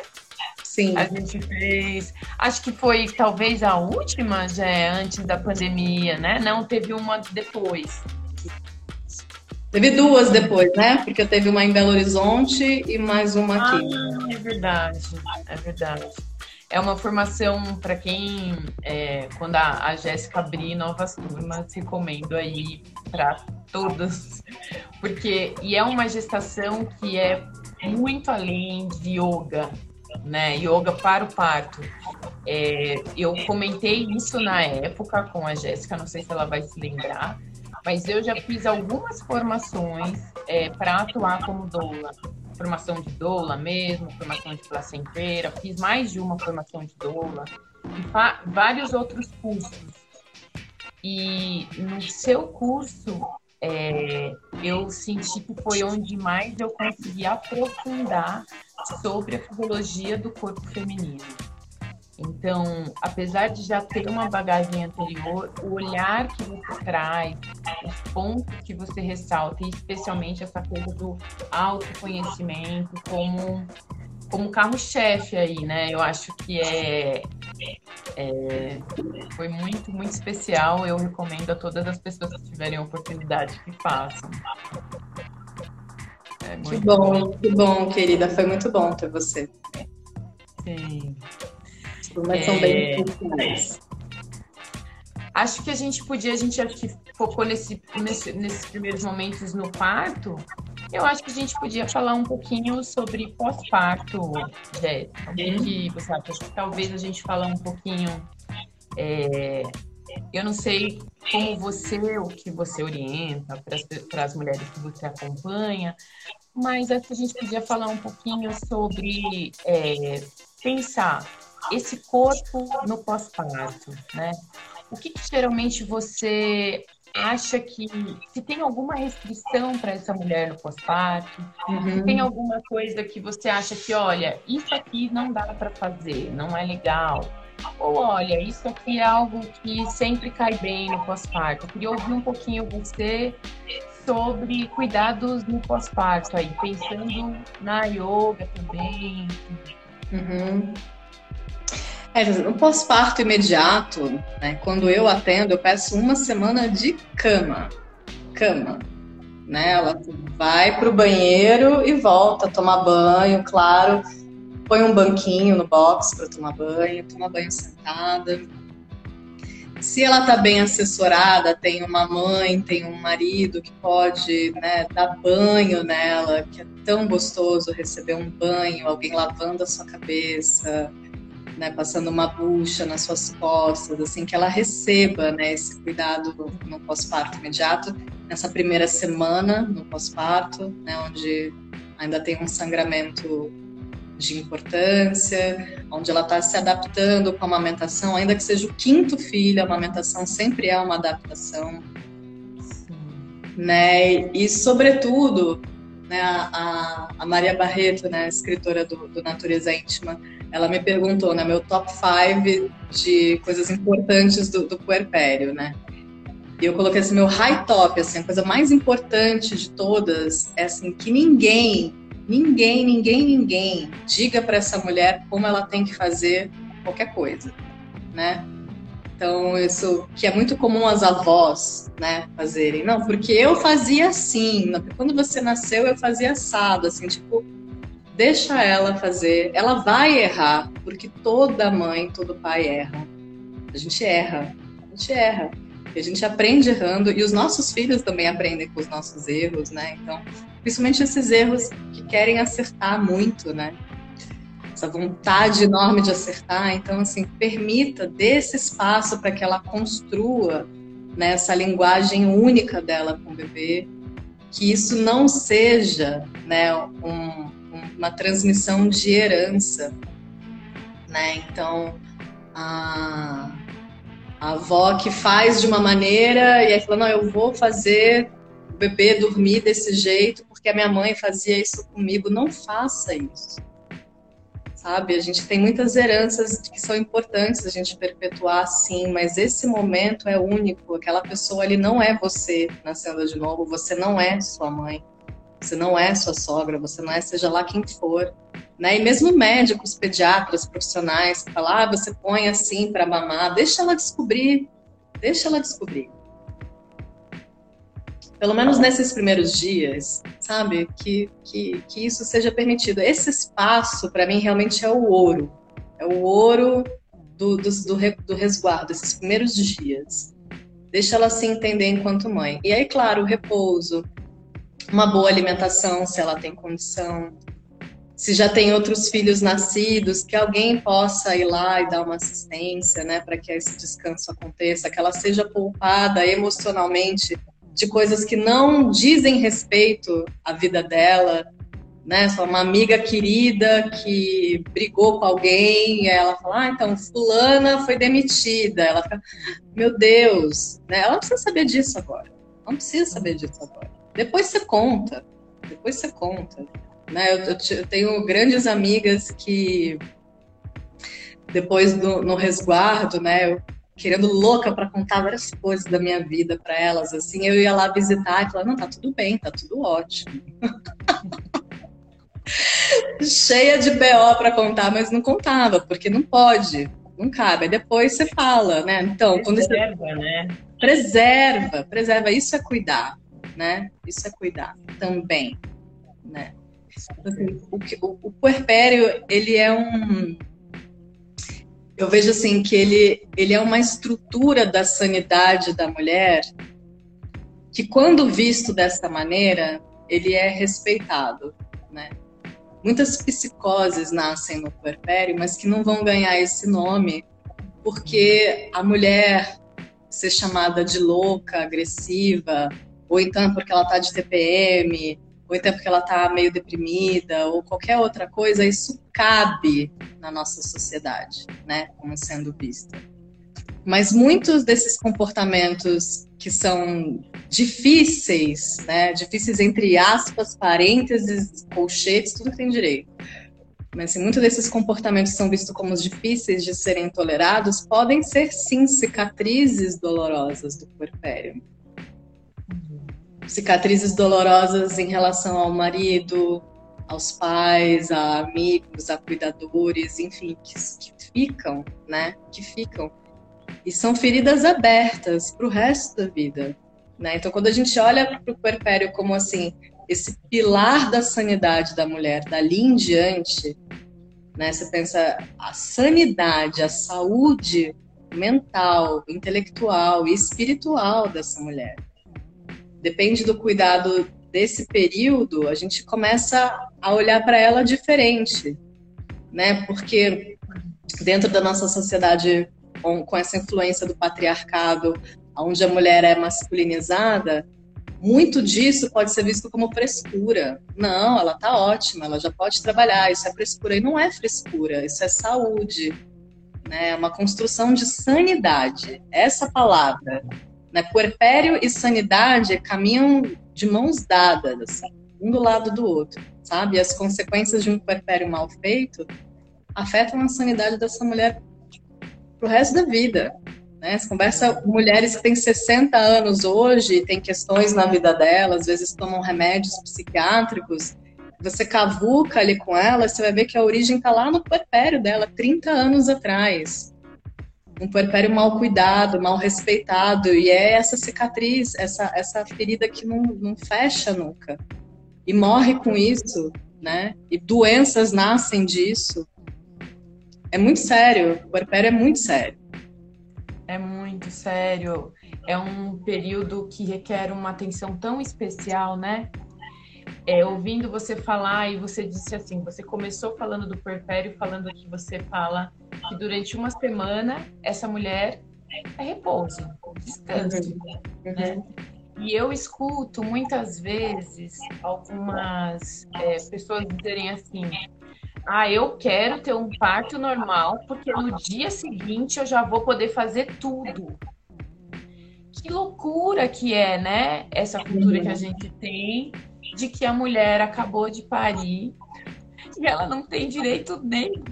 Sim. A gente fez. Acho que foi talvez a última, já é, antes da pandemia, né? Não, teve uma depois. Teve duas depois, né? Porque teve uma em Belo Horizonte e mais uma aqui. Ah, é verdade, é verdade. É uma formação para quem, é, quando a, a Jéssica abrir novas turmas, recomendo aí para todos, porque e é uma gestação que é muito além de yoga, né? Yoga para o parto. É, eu comentei isso na época com a Jéssica, não sei se ela vai se lembrar, mas eu já fiz algumas formações é, para atuar como doula formação de doula mesmo, formação de placenteira, fiz mais de uma formação de doula e vários outros cursos. E no seu curso, é, eu senti que foi onde mais eu consegui aprofundar sobre a fisiologia do corpo feminino. Então, apesar de já ter uma bagagem anterior, o olhar que você traz, os pontos que você ressalta, e especialmente essa coisa do autoconhecimento como, como carro-chefe aí, né? Eu acho que é, é, foi muito, muito especial. Eu recomendo a todas as pessoas que tiverem oportunidade que façam. É que bom, que bom, querida. Foi muito bom ter você. Sim. Mas é... são bem especiais. Acho que a gente podia, a gente acho que focou nesse, nesse, nesses primeiros momentos no parto. Eu acho que a gente podia falar um pouquinho sobre pós-parto, Jéssica. O que você acha? Acho que talvez a gente falar um pouquinho. É, eu não sei como você, o que você orienta para as mulheres que você acompanha, mas acho que a gente podia falar um pouquinho sobre é, pensar esse corpo no pós-parto, né? O que, que geralmente você acha que se tem alguma restrição para essa mulher no pós-parto, uhum. tem alguma coisa que você acha que, olha, isso aqui não dá para fazer, não é legal, olha, isso aqui é algo que sempre cai bem no pós-parto. Eu queria ouvir um pouquinho você sobre cuidados no pós-parto aí, pensando na yoga também. Uhum. É, no pós-parto imediato, né, quando eu atendo, eu peço uma semana de cama. Cama. Né? Ela vai para o banheiro e volta a tomar banho, claro. Põe um banquinho no box para tomar banho, toma banho sentada. Se ela está bem assessorada, tem uma mãe, tem um marido que pode né, dar banho nela, que é tão gostoso receber um banho, alguém lavando a sua cabeça, né, passando uma bucha nas suas costas, assim, que ela receba, né, esse cuidado no, pós-parto imediato, nessa primeira semana no pós-parto, né, onde ainda tem um sangramento de importância, onde ela está se adaptando com a amamentação, ainda que seja o quinto filho, a amamentação sempre é uma adaptação, né, e sobretudo, né, a, a Maria Barreto, né, escritora do, do Natureza Íntima, ela me perguntou, né, meu top 5 de coisas importantes do, do puerpério, né? E eu coloquei assim, meu high top, assim, a coisa mais importante de todas é assim, que ninguém, ninguém, ninguém, ninguém diga para essa mulher como ela tem que fazer qualquer coisa, né? Então, isso que é muito comum as avós, né, fazerem. Não, porque eu fazia assim, quando você nasceu eu fazia assado, assim, tipo, deixa ela fazer. Ela vai errar, porque toda mãe, todo pai erra. A gente erra, a gente erra. A gente aprende errando e os nossos filhos também aprendem com os nossos erros, né? Então, principalmente esses erros que querem acertar muito, né? Essa vontade enorme de acertar. Então, assim, permita, dê esse espaço para que ela construa né, essa linguagem única dela com o bebê, que isso não seja né, um, uma transmissão de herança, né? Então, a, a avó que faz de uma maneira e aí fala, não, eu vou fazer o bebê dormir desse jeito porque a minha mãe fazia isso comigo. Não faça isso. Sabe? A gente tem muitas heranças que são importantes a gente perpetuar, sim, mas esse momento é único. Aquela pessoa ali não é você nascendo de novo, você não é sua mãe você não é sua sogra, você não é seja lá quem for. Né? E mesmo médicos, pediatras, profissionais que falam, ah, você põe assim para mamar, deixa ela descobrir, deixa ela descobrir. Pelo menos nesses primeiros dias, sabe, que, que, que isso seja permitido. Esse espaço, para mim, realmente é o ouro. É o ouro do, do, do, do resguardo, esses primeiros dias. Deixa ela se entender enquanto mãe. E aí, claro, o repouso, uma boa alimentação, se ela tem condição, se já tem outros filhos nascidos, que alguém possa ir lá e dar uma assistência, né, para que esse descanso aconteça, que ela seja poupada emocionalmente de coisas que não dizem respeito à vida dela, né, só uma amiga querida que brigou com alguém, e ela fala, ah, então fulana foi demitida, ela fica, meu Deus, né, ela precisa saber disso agora, não precisa saber disso agora. Depois você conta. Depois você conta. Né? Eu, eu, eu tenho grandes amigas que depois do, no resguardo, né, eu querendo louca para contar várias coisas da minha vida para elas, assim, eu ia lá visitar e falar, não, tá tudo bem, tá tudo ótimo. Cheia de BO para contar, mas não contava, porque não pode, não cabe. Aí depois você fala, né? Então, preserva, quando você... né? Preserva, preserva, isso é cuidar né? Isso é cuidar também. né? Assim, o, o, o puerpério, ele é um eu vejo assim que ele, ele é uma estrutura da sanidade da mulher que quando visto dessa maneira ele é respeitado, né? Muitas psicoses nascem no puerpério, mas que não vão ganhar esse nome porque a mulher ser chamada de louca, agressiva, ou então porque ela tá de TPM, ou então porque ela tá meio deprimida, ou qualquer outra coisa, isso cabe na nossa sociedade, né, como sendo vista. Mas muitos desses comportamentos que são difíceis, né, difíceis entre aspas, parênteses, colchetes, tudo que tem direito. Mas assim, muitos desses comportamentos são vistos como difíceis de serem tolerados, podem ser sim cicatrizes dolorosas do puerpério. Cicatrizes dolorosas em relação ao marido, aos pais, a amigos, a cuidadores, enfim, que, que ficam, né? Que ficam. E são feridas abertas para o resto da vida. Né? Então, quando a gente olha para o puerpério como assim, esse pilar da sanidade da mulher, dali em diante, né? Você pensa a sanidade, a saúde mental, intelectual e espiritual dessa mulher. Depende do cuidado desse período, a gente começa a olhar para ela diferente, né? Porque dentro da nossa sociedade com, com essa influência do patriarcado, onde a mulher é masculinizada, muito disso pode ser visto como frescura. Não, ela tá ótima, ela já pode trabalhar, isso é frescura. E não é frescura, isso é saúde. Né? É uma construção de sanidade. Essa palavra. Né? Puerpério e sanidade caminham de mãos dadas, assim, um do lado do outro, sabe? As consequências de um puerpério mal feito afetam a sanidade dessa mulher pro resto da vida. Né? Você conversa mulheres que têm 60 anos hoje, tem questões na vida delas, às vezes tomam remédios psiquiátricos, você cavuca ali com ela, você vai ver que a origem está lá no puerpério dela, 30 anos atrás um puerpério mal cuidado, mal respeitado, e é essa cicatriz, essa, essa ferida que não, não fecha nunca. E morre com isso, né? E doenças nascem disso. É muito sério, o puerpério é muito sério. É muito sério. É um período que requer uma atenção tão especial, né? É, ouvindo você falar e você disse assim, você começou falando do puerpério, falando que você fala que durante uma semana essa mulher é repouso, descanso, né? E eu escuto muitas vezes algumas é, pessoas dizerem assim: ah, eu quero ter um parto normal, porque no dia seguinte eu já vou poder fazer tudo. Que loucura que é, né? Essa cultura que a gente tem de que a mulher acabou de parir e ela não tem direito nem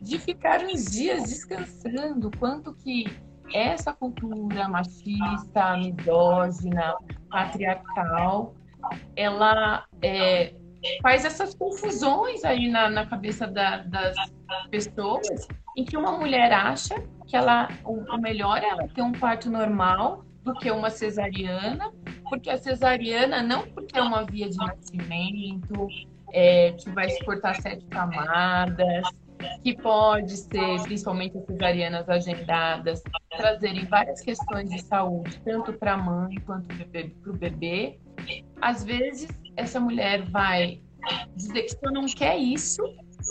de ficar uns dias descansando. Quanto que essa cultura machista, misógina, patriarcal, ela é, faz essas confusões aí na, na cabeça da, das pessoas, em que uma mulher acha que ela o melhor é ela ter um parto normal do que uma cesariana, porque a cesariana não porque é uma via de nascimento, é, que vai exportar sete camadas, que pode ser, principalmente as cesarianas agendadas, trazerem várias questões de saúde, tanto para a mãe quanto para o bebê. Às vezes, essa mulher vai dizer que só não quer isso,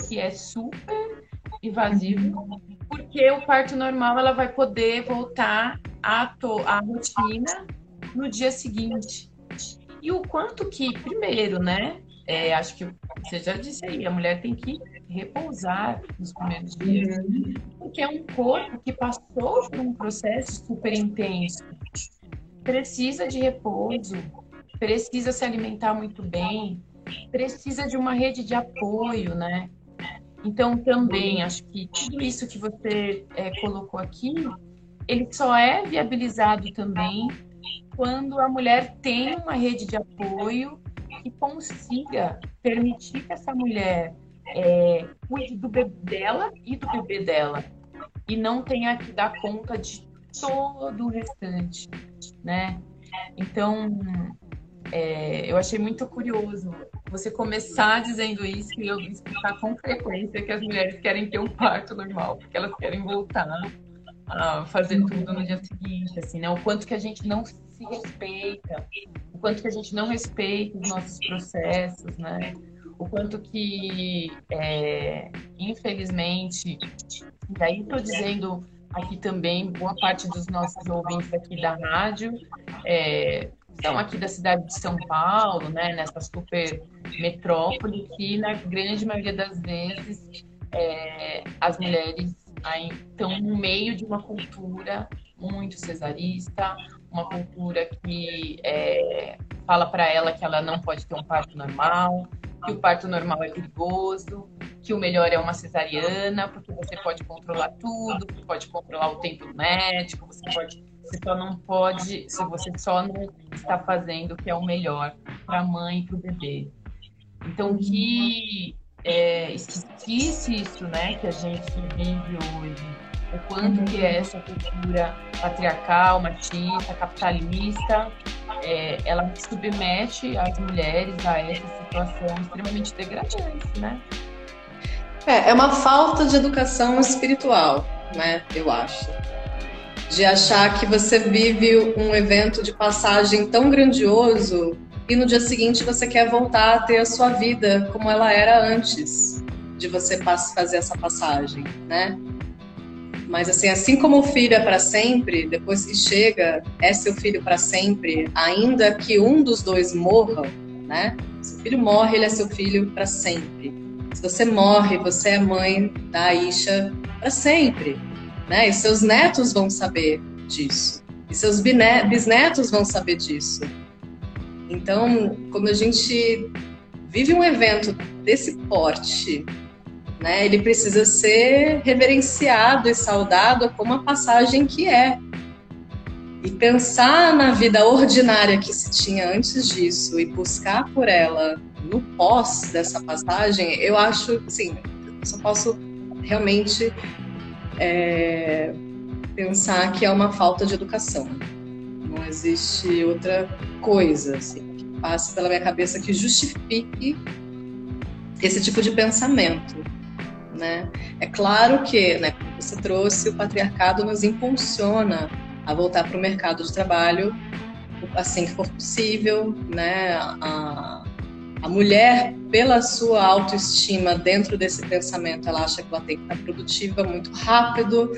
que é super invasivo, porque o parto normal ela vai poder voltar à, à rotina no dia seguinte. E o quanto que, primeiro, né? É, acho que você já disse aí, a mulher tem que repousar nos primeiros dias, uhum. porque é um corpo que passou por um processo super intenso, precisa de repouso, precisa se alimentar muito bem, precisa de uma rede de apoio, né? Então, também, acho que tudo isso que você é, colocou aqui, ele só é viabilizado também quando a mulher tem uma rede de apoio que consiga permitir que essa mulher é, cuide do bebê dela e do bebê dela e não tenha que dar conta de todo o restante, né? Então, é, eu achei muito curioso você começar dizendo isso e eu explicar com frequência que as mulheres querem ter um parto normal, porque elas querem voltar a fazer tudo no dia seguinte, assim, né? O quanto que a gente não se respeita, o quanto que a gente não respeita os nossos processos, né? O quanto que, é, infelizmente, daí estou dizendo aqui também, boa parte dos nossos ouvintes aqui da rádio é, são aqui da cidade de São Paulo, né, nessa super metrópole, que na grande maioria das vezes é, as mulheres estão no meio de uma cultura muito cesarista, uma cultura que é, fala para ela que ela não pode ter um parto normal, que o parto normal é perigoso, que o melhor é uma cesariana, porque você pode controlar tudo, pode controlar o tempo do médico, você pode, você só não pode, se você só não está fazendo o que é o melhor para a mãe e para o bebê. Então que é, isso, né, que a gente vive hoje, o quanto que é essa cultura patriarcal, machista, capitalista, é, ela submete as mulheres a essa situação extremamente degradante, né? É, é uma falta de educação espiritual, né? Eu acho. De achar que você vive um evento de passagem tão grandioso e no dia seguinte você quer voltar a ter a sua vida como ela era antes de você fazer essa passagem, né? Mas assim, assim como o filho é para sempre, depois que chega, é seu filho para sempre, ainda que um dos dois morra, né? Se o filho morre, ele é seu filho para sempre. Se você morre, você é mãe da Isha para sempre, né? E seus netos vão saber disso. E seus bisnetos vão saber disso. Então, quando a gente vive um evento desse porte, né, ele precisa ser reverenciado e saudado como a passagem que é. E pensar na vida ordinária que se tinha antes disso e buscar por ela no pós dessa passagem, eu acho, sim, eu só posso realmente é, pensar que é uma falta de educação. Não existe outra coisa assim, que passe pela minha cabeça que justifique esse tipo de pensamento. Né? É claro que, né, como você trouxe, o patriarcado nos impulsiona a voltar para o mercado de trabalho assim que for possível, né? A, a mulher, pela sua autoestima dentro desse pensamento, ela acha que ela tem que estar produtiva muito rápido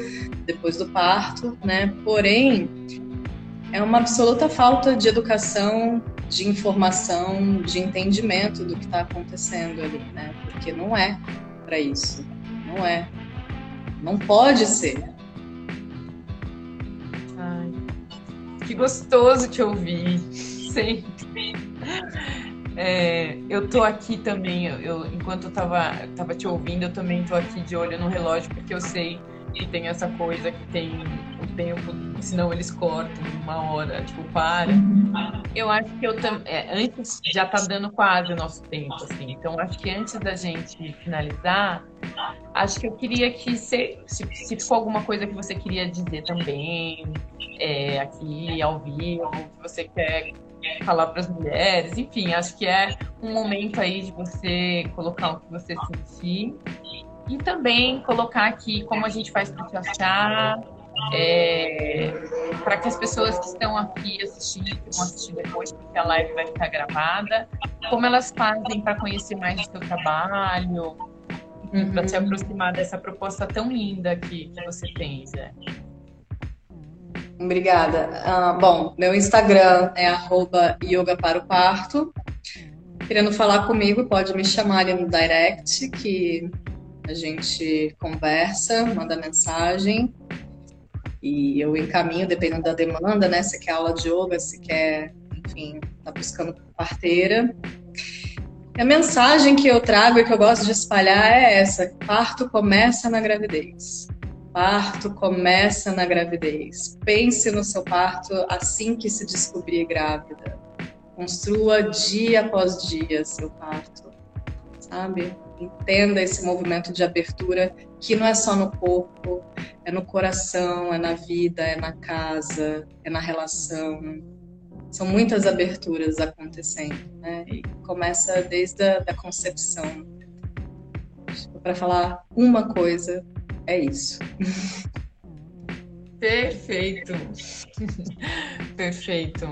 depois do parto, né? Porém, é uma absoluta falta de educação, de informação, de entendimento do que está acontecendo ali, né? Porque não é para isso, não é, não pode ser. Ai, que gostoso te ouvir, sempre. É, eu tô aqui também, eu, enquanto eu tava, tava te ouvindo, eu também tô aqui de olho no relógio, porque eu sei que tem essa coisa que tem o tempo, senão eles cortam uma hora, tipo, para. Eu acho que eu também. Antes já tá dando quase o nosso tempo, assim. Então, acho que antes da gente finalizar, acho que eu queria que se, se, se ficou alguma coisa que você queria dizer também, é, aqui ao vivo, que você quer falar para as mulheres, enfim, acho que é um momento aí de você colocar o que você sentir e também colocar aqui como a gente faz para te achar, é, para que as pessoas que estão aqui assistindo, que vão assistir depois, porque a live vai ficar gravada, como elas fazem para conhecer mais o seu trabalho, uhum. para se aproximar dessa proposta tão linda que, que você tem, Zé. Obrigada. Uh, bom, meu Instagram é arroba yoga para o parto. Querendo falar comigo, pode me chamar ali no direct, que a gente conversa, manda mensagem e eu encaminho dependendo da demanda, né? Se quer aula de yoga, se quer, enfim, tá buscando parteira. A mensagem que eu trago e que eu gosto de espalhar é essa: parto começa na gravidez. Parto começa na gravidez. Pense no seu parto assim que se descobrir grávida. Construa dia após dia seu parto, sabe? Entenda esse movimento de abertura que não é só no corpo, é no coração, é na vida, é na casa, é na relação. São muitas aberturas acontecendo, né? E começa desde a da concepção. Para falar uma coisa, é isso. Perfeito. Perfeito.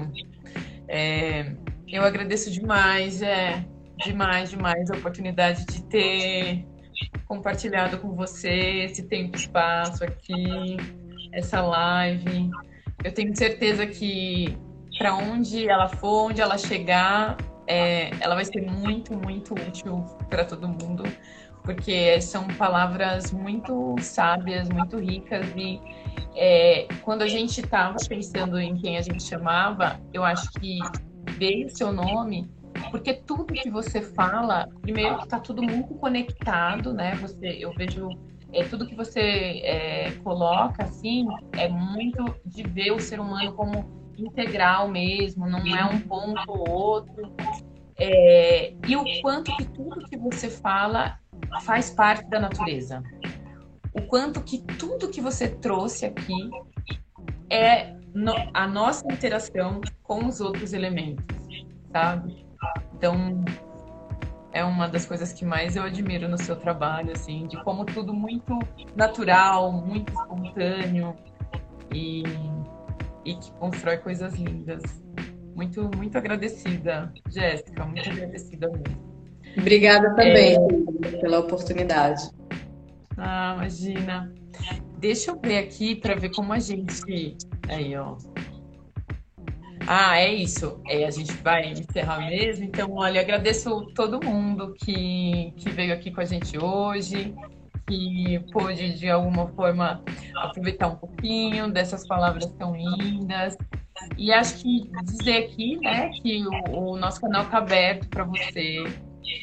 É, eu agradeço demais, é, demais, demais a oportunidade de ter compartilhado com você esse tempo e espaço aqui, essa live. Eu tenho certeza que para onde ela for, onde ela chegar, é, ela vai ser muito, muito útil para todo mundo, porque são palavras muito sábias, muito ricas e é, quando a gente estava pensando em quem a gente chamava, eu acho que veio seu nome porque tudo que você fala, primeiro que está tudo muito conectado, né? Você, eu vejo é, tudo que você é, coloca assim é muito de ver o ser humano como integral mesmo, não é um ponto ou outro. É, e o quanto que tudo que você fala faz parte da natureza. O quanto que tudo que você trouxe aqui é no, a nossa interação com os outros elementos, sabe? Então, é uma das coisas que mais eu admiro no seu trabalho, assim, de como tudo muito natural, muito espontâneo e, e que constrói coisas lindas. Muito, muito agradecida, Jéssica, muito agradecida mesmo. Obrigada também é... pela oportunidade. Ah, imagina. Deixa eu ver aqui para ver como a gente. Aí, ó. Ah, é isso. É, a gente vai encerrar mesmo. Então, olha, agradeço todo mundo que, que veio aqui com a gente hoje, que pôde, de alguma forma, aproveitar um pouquinho dessas palavras tão lindas. E acho que dizer aqui, né, que o, o nosso canal está aberto para você.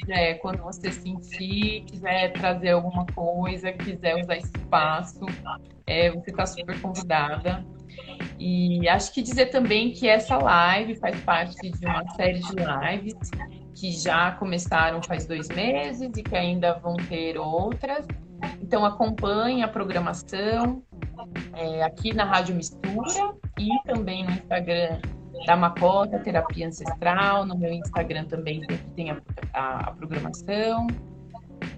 É, quando você sentir, quiser trazer alguma coisa, quiser usar espaço, é, você está super convidada. E acho que dizer também que essa live faz parte de uma série de lives que já começaram faz dois meses e que ainda vão ter outras. Então acompanhe a programação é, aqui na Rádio Mistura e também no Instagram da Macota Terapia Ancestral. No meu Instagram também tem a, a, a programação.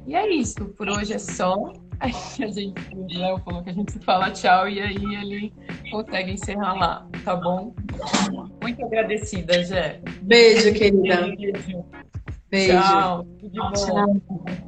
E é isso, por hoje é só. Aí a gente, o Léo falou que a gente fala tchau e aí ele consegue encerrar lá, tá bom? Muito agradecida, Jé. Beijo, querida. Beijo. Beijo. Tchau. Tudo de bom. Tchau.